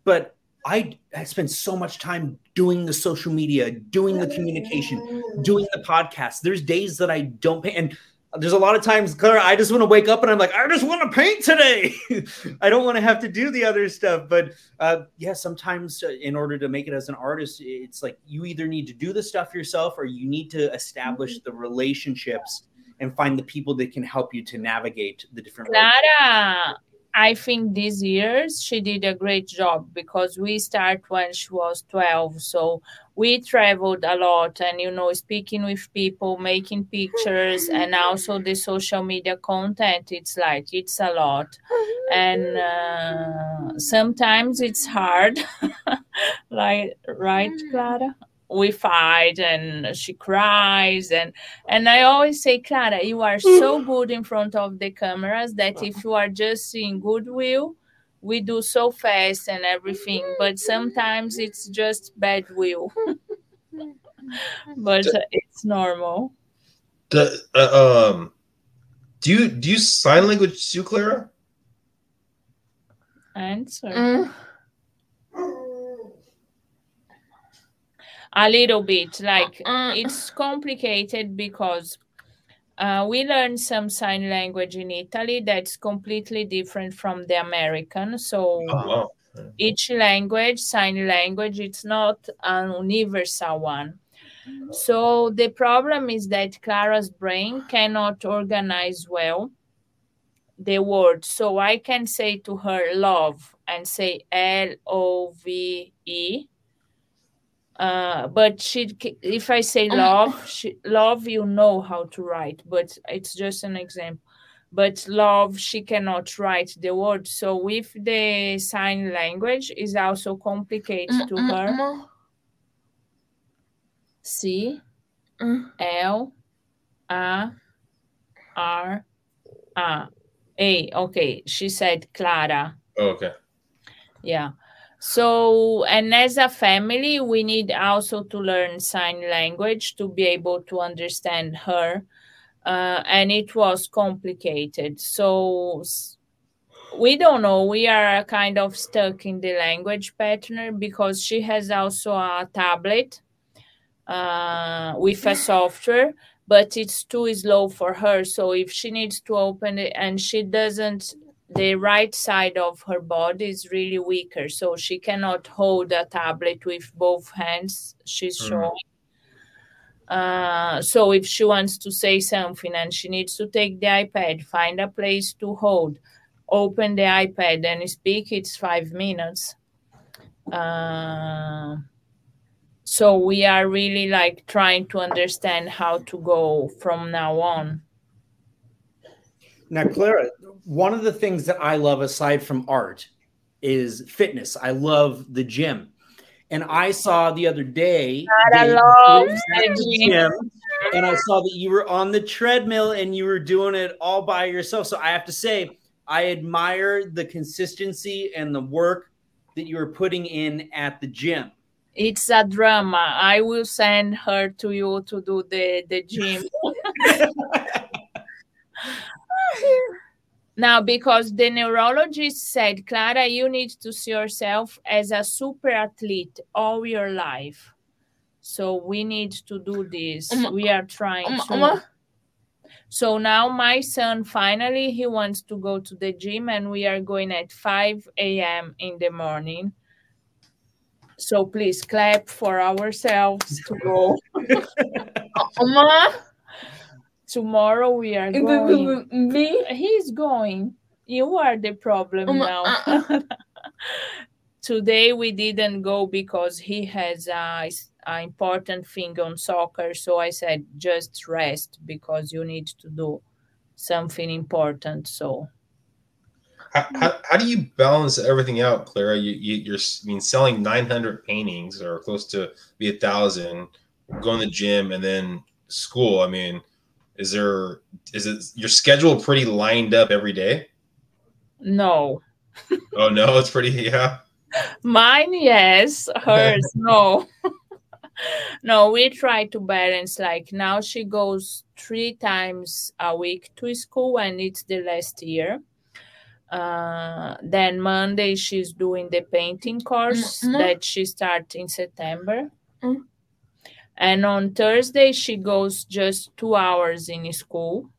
But i i spend so much time doing the social media doing the communication doing the podcast. There's days that i don't paint and there's a lot of times, Clara, I just want to wake up and I'm like, I just want to paint today. I don't want to have to do the other stuff. But uh, yeah, sometimes uh, in order to make it as an artist, it's like you either need to do the stuff yourself or you need to establish the relationships and find the people that can help you to navigate the different. Clara, I think these years she did a great job because we start when she was 12. So we traveled a lot and, you know, speaking with people, making pictures, and also the social media content. It's like, it's a lot. And uh, sometimes it's hard. like, right, Clara? We fight and she cries and and i always say clara you are so good in front of the cameras that if you are just in goodwill we do so fast and everything but sometimes it's just bad will. But it's normal. the, uh, um do you do you sign language too clara? Answer. Mm. A little bit like uh, it's complicated because uh, we learned some sign language in italy that's completely different from the american so oh, wow. each language sign language it's not a universal one So the problem is that Clara's brain cannot organize well the word. So I can say to her love and say L O V E. Uh, but she, if I say oh love, she, love, you know how to write, but it's just an example. But love, she cannot write the word. So with the sign language, is also complicated to mm, mm, her. Mm. C L A R A. A. Okay, she said Clara. Oh, okay. Yeah. So, and as a family, we need also to learn sign language to be able to understand her. Uh, and it was complicated. So, we don't know. We are kind of stuck in the language pattern because she has also a tablet uh, with a software, but it's too slow for her. So if she needs to open it and she doesn't, the right side of her body is really weaker, so she cannot hold a tablet with both hands. She's mm. showing. Uh, so if she wants to say something and she needs to take the iPad, find a place to hold, open the iPad and speak, it's five minutes. Uh, so we are really like trying to understand how to go from now on now clara one of the things that i love aside from art is fitness. I love the gym. And i saw the other day I love the gym and i saw that you were on the treadmill and you were doing it all by yourself. So i have to say i admire the consistency and the work that you were putting in at the gym. It's a drama. I will send her to you to do the, the gym. now, because the neurologist said, Clara, you need to see yourself as a super athlete all your life. So we need to do this. Um, we are trying um, to. Um, so now my son finally he wants to go to the gym and we are going at 5 a.m. in the morning so please clap for ourselves to go. Tomorrow we are going. Me? He's going. You are the problem now. Uh-uh. Today we didn't go because he has a, a important thing on soccer. So I said just rest because you need to do something important. So how, how, how, do you balance everything out, Clara? You, you are I mean selling 900 paintings or close to be a thousand, going to the gym and then school. I mean, is there is it your schedule pretty lined up every day? No. oh no, it's pretty yeah. Mine, yes. Hers, no. no, we try to balance. Like now, she goes three times a week to school, and it's the last year. Uh, then Monday she's doing the painting course mm-hmm. that she starts in September. Mm-hmm. And on Thursday she goes just two hours in school.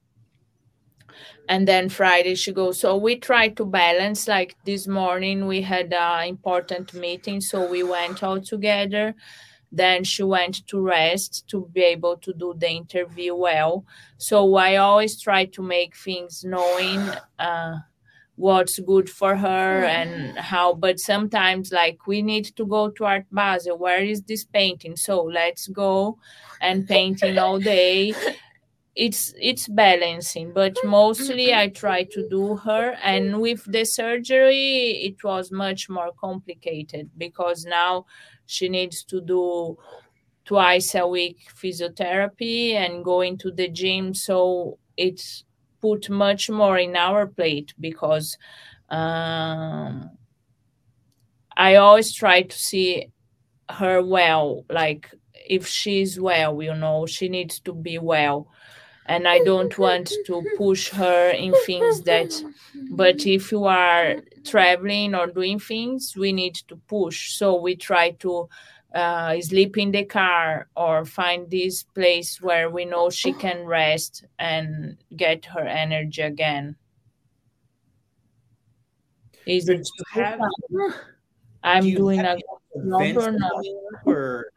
And then Friday she goes. So we try to balance. Like this morning we had an important meeting, so we went all together. Then she went to rest to be able to do the interview well. So I always try to make things knowing. Uh, what's good for her and how but sometimes like we need to go to art basel. Where is this painting? So let's go and painting all day. It's it's balancing but mostly i try to do her. And with the surgery it was much more complicated because now she needs to do twice a week physiotherapy and going to the gym. So it's put much more in our plate because um, I always try to see her well. Like if she's well, you know, she needs to be well. And I don't want to push her in things that, but if you are traveling or doing things, we need to push. So we try to uh, sleep in the car or find this place where we know she can rest and get her energy again. Is it have, I'm do doing a number or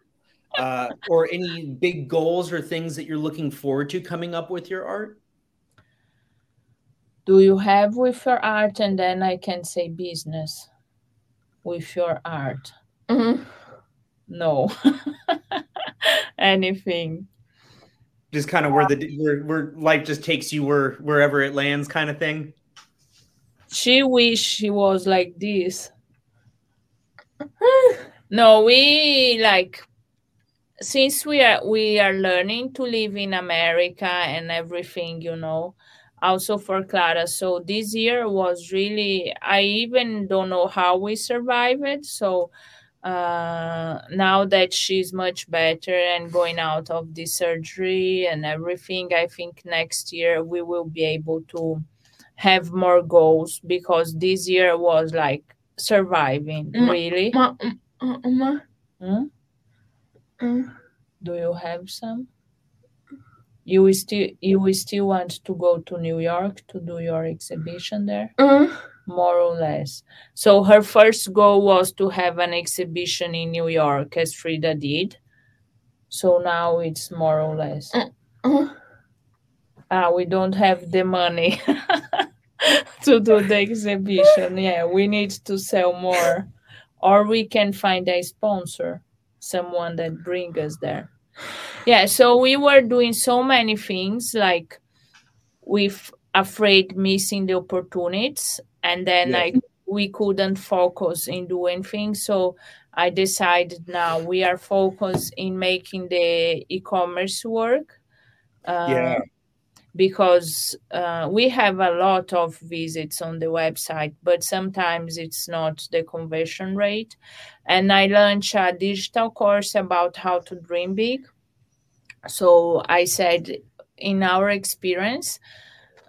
uh, or any big goals or things that you're looking forward to coming up with your art? Do you have with your art, and then I can say business with your art? Mm-hmm. No, anything. Just kind of where the uh, where, where life just takes you where wherever it lands, kind of thing. She wish she was like this. no, we like since we are we are learning to live in America and everything, you know, also for Clara. So this year was really I even don't know how we survived. So uh, now that she's much better and going out of the surgery and everything, I think next year we will be able to have more goals because this year was like surviving Mm. really. Mm, mm, mm, Hmm? mm. Do you have some? You will still you will still want to go to New York to do your exhibition there? More or less. So her first goal was to have an exhibition in New York as Frida did. So now it's more or less. Mm. Ah, we don't have the money to do the exhibition. Yeah, we need to sell more. Or we can find a sponsor, someone that bring us there. Yeah, so we were doing so many things like with afraid missing the opportunities and then Yeah. like we couldn't focus in doing things. So I decided now we are focused in making the e-commerce work. Uh, Yeah. because uh, we have a lot of visits on the website, but sometimes it's not the conversion rate. And I launched a digital course about how to dream big. So I said, in our experience,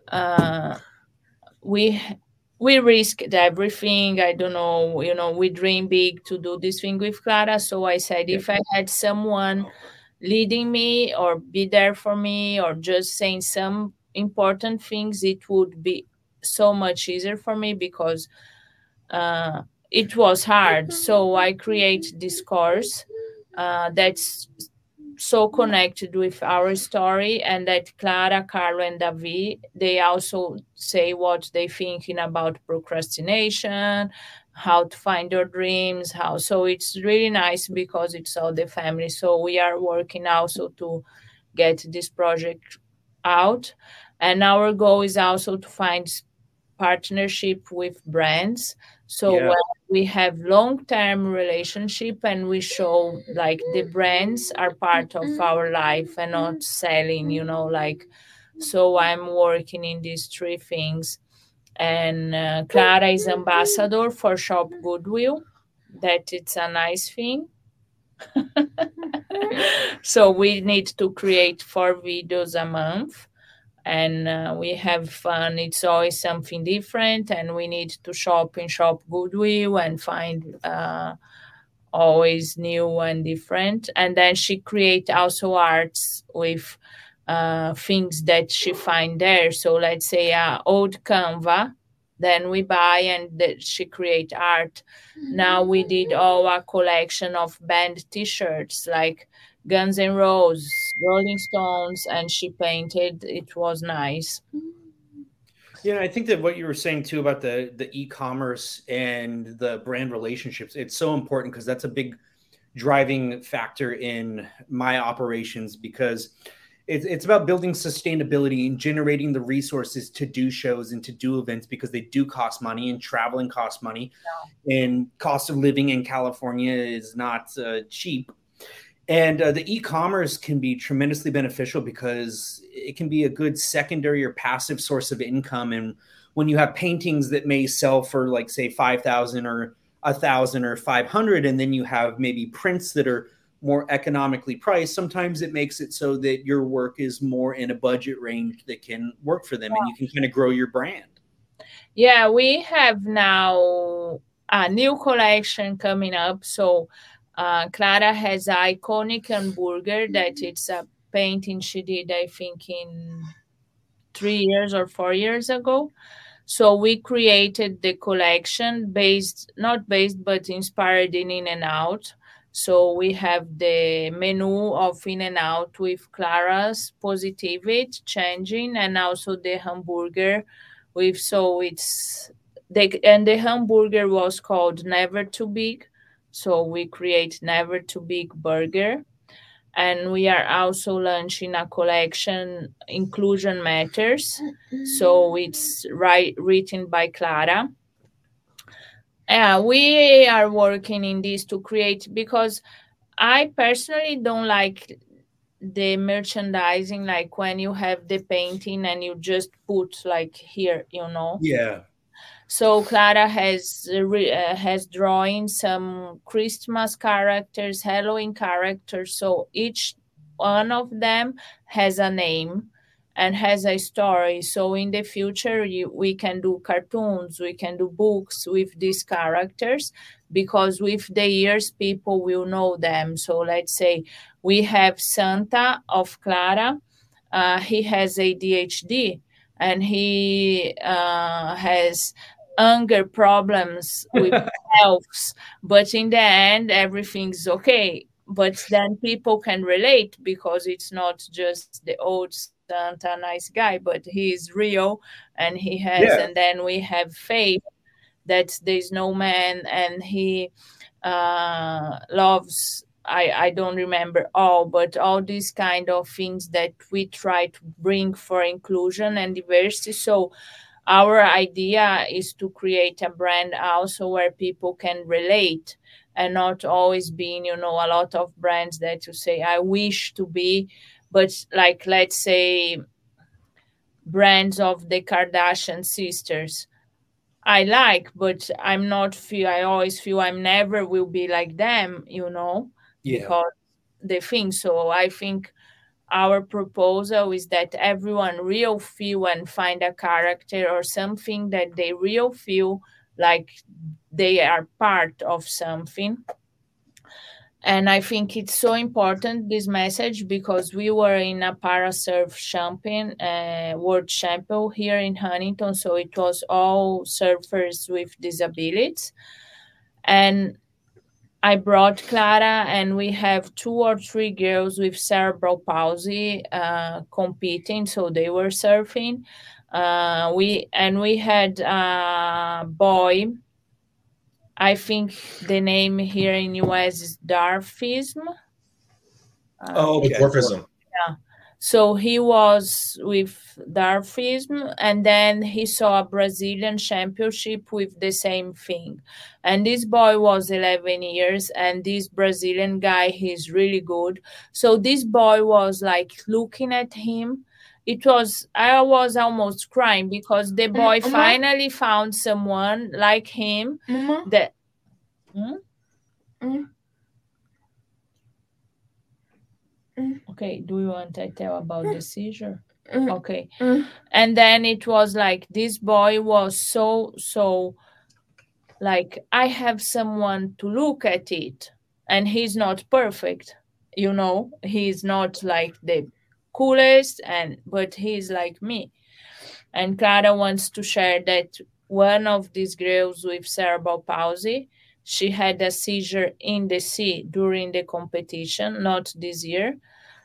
uh, we we risked everything. I don't know, you know, we dream big to do this thing with Clara. So I said, if I had someone leading me or be there for me or just saying some important things it would be so much easier for me because uh, it was hard so i create this course uh, that's so connected with our story and that clara carlo and david they also say what they thinking about procrastination how to find your dreams how so it's really nice because it's all the family. So we are working also to get this project out. And our goal is also to find partnership with brands so Yeah. when we have long-term relationship and we show like the brands are part of mm-hmm. our life and not mm-hmm. selling you know like so i'm working in these three things and uh, Clara is mm-hmm. ambassador for Shop Goodwill. That it's a nice thing. so we need to create four videos a month, and uh, we have fun. It's always something different, and we need to shop in Shop Goodwill and find. Uh, always new and different and then she create also arts with uh, things that she find there. So let's say a old Canva, then we buy and that she create art. Now we did all a collection of band T-shirts like Guns N' Roses, Rolling Stones, and she painted. It was nice. Yeah, I think that what you were saying too about the the e-commerce and the brand relationships, it's so important because that's a big driving factor in my operations because it's it's about building sustainability and generating the resources to do shows and to do events because they do cost money and traveling costs money and cost of living in California is not uh, cheap. And uh, the e-commerce can be tremendously beneficial because it can be a good secondary or passive source of income. And when you have paintings that may sell for like say five thousand or a thousand or five hundred, and then you have maybe prints that are more economically priced, sometimes it makes it so that your work is more in a budget range that can work for them, and you can kind of grow your brand. Yeah, we have now a new collection coming up. So uh, Clara has iconic hamburger that it's a painting she did, I think, in three years or four years ago. So we created the collection based, not based, but inspired in In-N-Out. So we have the menu of In-N-Out with Clara's positivity changing, and also the hamburger with so it's they and the hamburger was called Never Too Big. So we create Never Too Big burger. And we are also launching a collection inclusion matters. So it's right written by clara. Yeah we are working in this to create because i personally don't like the merchandising like when you have the painting and you just put like here you know? Yeah. So Clara has uh, uh, has drawing some Christmas characters, Halloween characters. So each one of them has a name and has a story. So in the future, you, we can do cartoons, we can do books with these characters because with the years, people will know them. So let's say we have Santa of Clara. Uh, he has ADHD and he uh, has anger problems with elves but in the end everything's okay but then people can relate because it's not just the old santa nice guy but he's real and he has Yeah. and then we have faith that there's no man and he uh, loves I, I don't remember all, but all these kind of things that we try to bring for inclusion and diversity. So our idea is to create a brand also where people can relate and not always being, you know, a lot of brands that you say, I wish to be, but like let's say brands of the Kardashian sisters. I like, but I'm not feel I always feel I'm never will be like them, you know Yeah. because the thing. So I think our proposal is that everyone real feel and find a character or something that they real feel like they are part of something. And I think it's so important this message because we were in a parasurf champion, uh, world champion here in Huntington, so it was all surfers with disabilities, and I brought Clara, and we have two or three girls with cerebral palsy uh, competing, so they were surfing. Uh, we and we had a boy. I think the name here in US is Darfism. Uh, Oh, okay. Dwarfism. So he was with Darfism, and then he saw a Brazilian championship with the same thing. And this boy was 11 years, and this Brazilian guy, he's really good. So this boy was like looking at him. It was, I was almost crying because the boy Mama? finally found someone like him Mama, that. Hmm? Mm. Mm. Okay, do you want I tell about the seizure? mm, Okay. mm, and then it was like this boy was so so like i have someone to look at it and he's not perfect you know? He's not like the coolest and but he's like me. And clara wants to share that one of these girls with cerebral palsy she had a seizure in the sea during the competition not this year.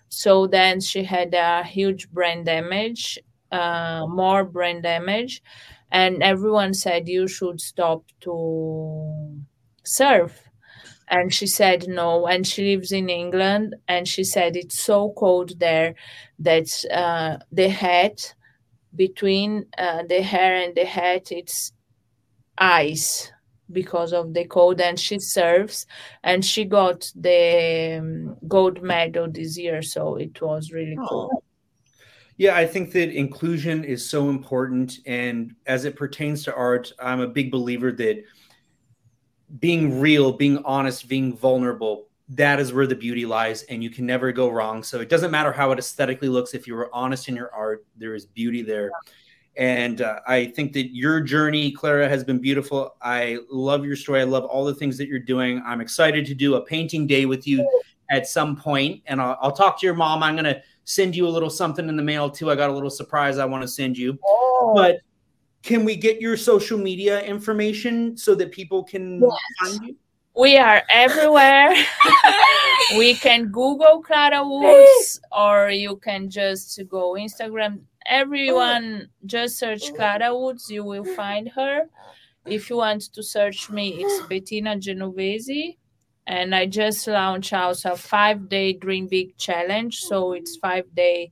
So then she had a huge brain damage uh, more brain damage. And everyone said you should stop to surf. And she said no. And she lives in england. And she said it's so cold there that uh, the hat between uh, the hair and the hat it's ice because of the cold and she serves and she got the um, gold medal this year so it was really cool Yeah, I think that inclusion is so important. And as it pertains to art, I'm a big believer that being real, being honest, being vulnerable, that is where the beauty lies. And you can never go wrong. So it doesn't matter how it aesthetically looks. If you were honest in your art, there is beauty there. And uh, I think that your journey, Clara, has been beautiful. I love your story. I love all the things that you're doing. I'm excited to do a painting day with you at some point, and I'll, I'll talk to your mom. I'm going to send you a little something in the mail too. I got a little surprise I want to send you. Oh. But can we get your social media information so that people can Yes. find you? we are everywhere. we can Google Clara Woods, or you can just go Instagram. Everyone just search Clara Woods, you will find her. If you want to search me, it's Bettina Genovese. And I just launched also a five day Dream Big challenge. So it's five day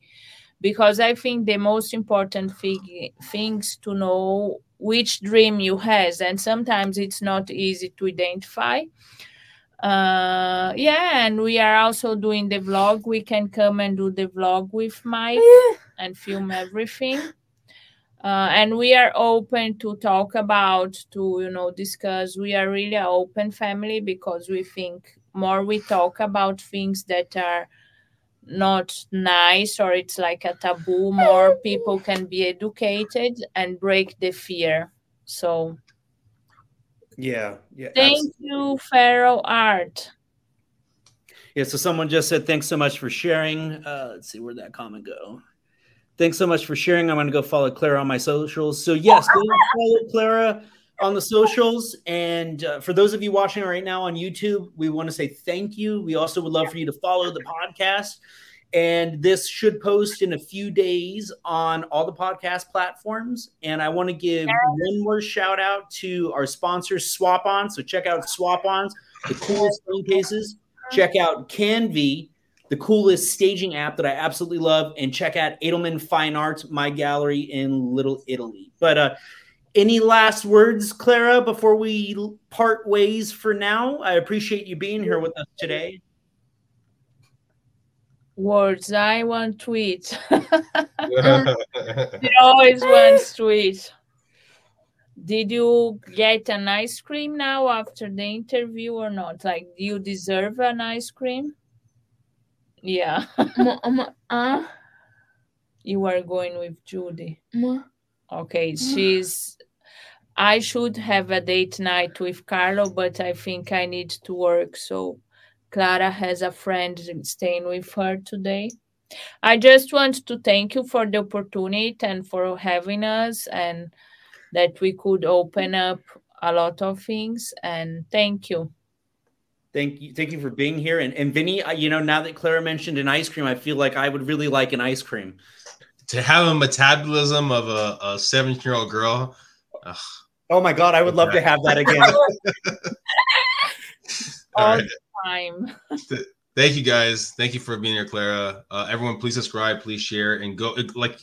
because I think the most important thing, things to know which dream you has and sometimes it's not easy to identify uh yeah and we are also doing the vlog we can come and do the vlog with mike and film everything uh, and we are open to talk about to you know discuss we are really an open family because we think more we talk about things that are not nice or it's like a taboo more people can be educated and break the fear so Yeah, yeah. thank abs- you feral art Yeah, so someone just said thanks so much for sharing. Uh, let's see where'd that comment go. Thanks so much for sharing. I'm going to go follow Clara on my socials. So yes, go follow Clara on the socials. And uh, for those of you watching right now on YouTube, we want to say thank you. We also would love for you to follow the podcast. And this should post in a few days on all the podcast platforms. And I want to give one more shout out to our sponsors, Swap On. So check out Swap Ons, the coolest phone cases. Check out Canvy, the coolest staging app that I absolutely love, and check out Edelman Fine Arts, my gallery in Little Italy. But uh, any last words, Clara, before we part ways for now? I appreciate you being here with us today. words i want tweet you always want tweet did you get an ice cream now after the interview or not like do you deserve an ice cream yeah Ma, ma, uh, you are going with judy ma. Okay, she's. I should have a date night with Carlo, but I think I need to work. So Clara has a friend staying with her today. I just want to thank you for the opportunity and for having us, and that we could open up a lot of things. And thank you. Thank you, thank you for being here. And and Vinnie, I- you know, now that Clara mentioned an ice cream, I feel like I would really like an ice cream. to have a metabolism of a, a 17 year old girl. ugh, Oh my god, I would love to have that again. all All right. Time. Thank you guys. Thank you for being here, Clara. Uh, everyone, please subscribe, please share, and go. Like,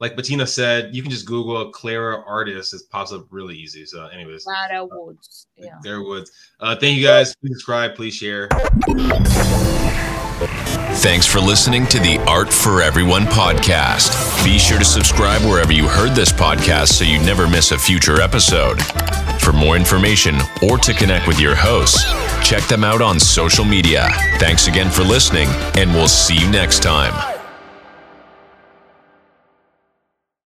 like Bettina said, you can just Google Clara artist. It pops up really easy. So, anyways, Clara Woods. Yeah. there it was. Uh, thank you guys. Please subscribe, please share. Thanks for listening to the Art for Everyone podcast. Be sure to subscribe wherever you heard this podcast so you never miss a future episode. For more information or to connect with your hosts, check them out on social media. Thanks again for listening, and we'll see you next time.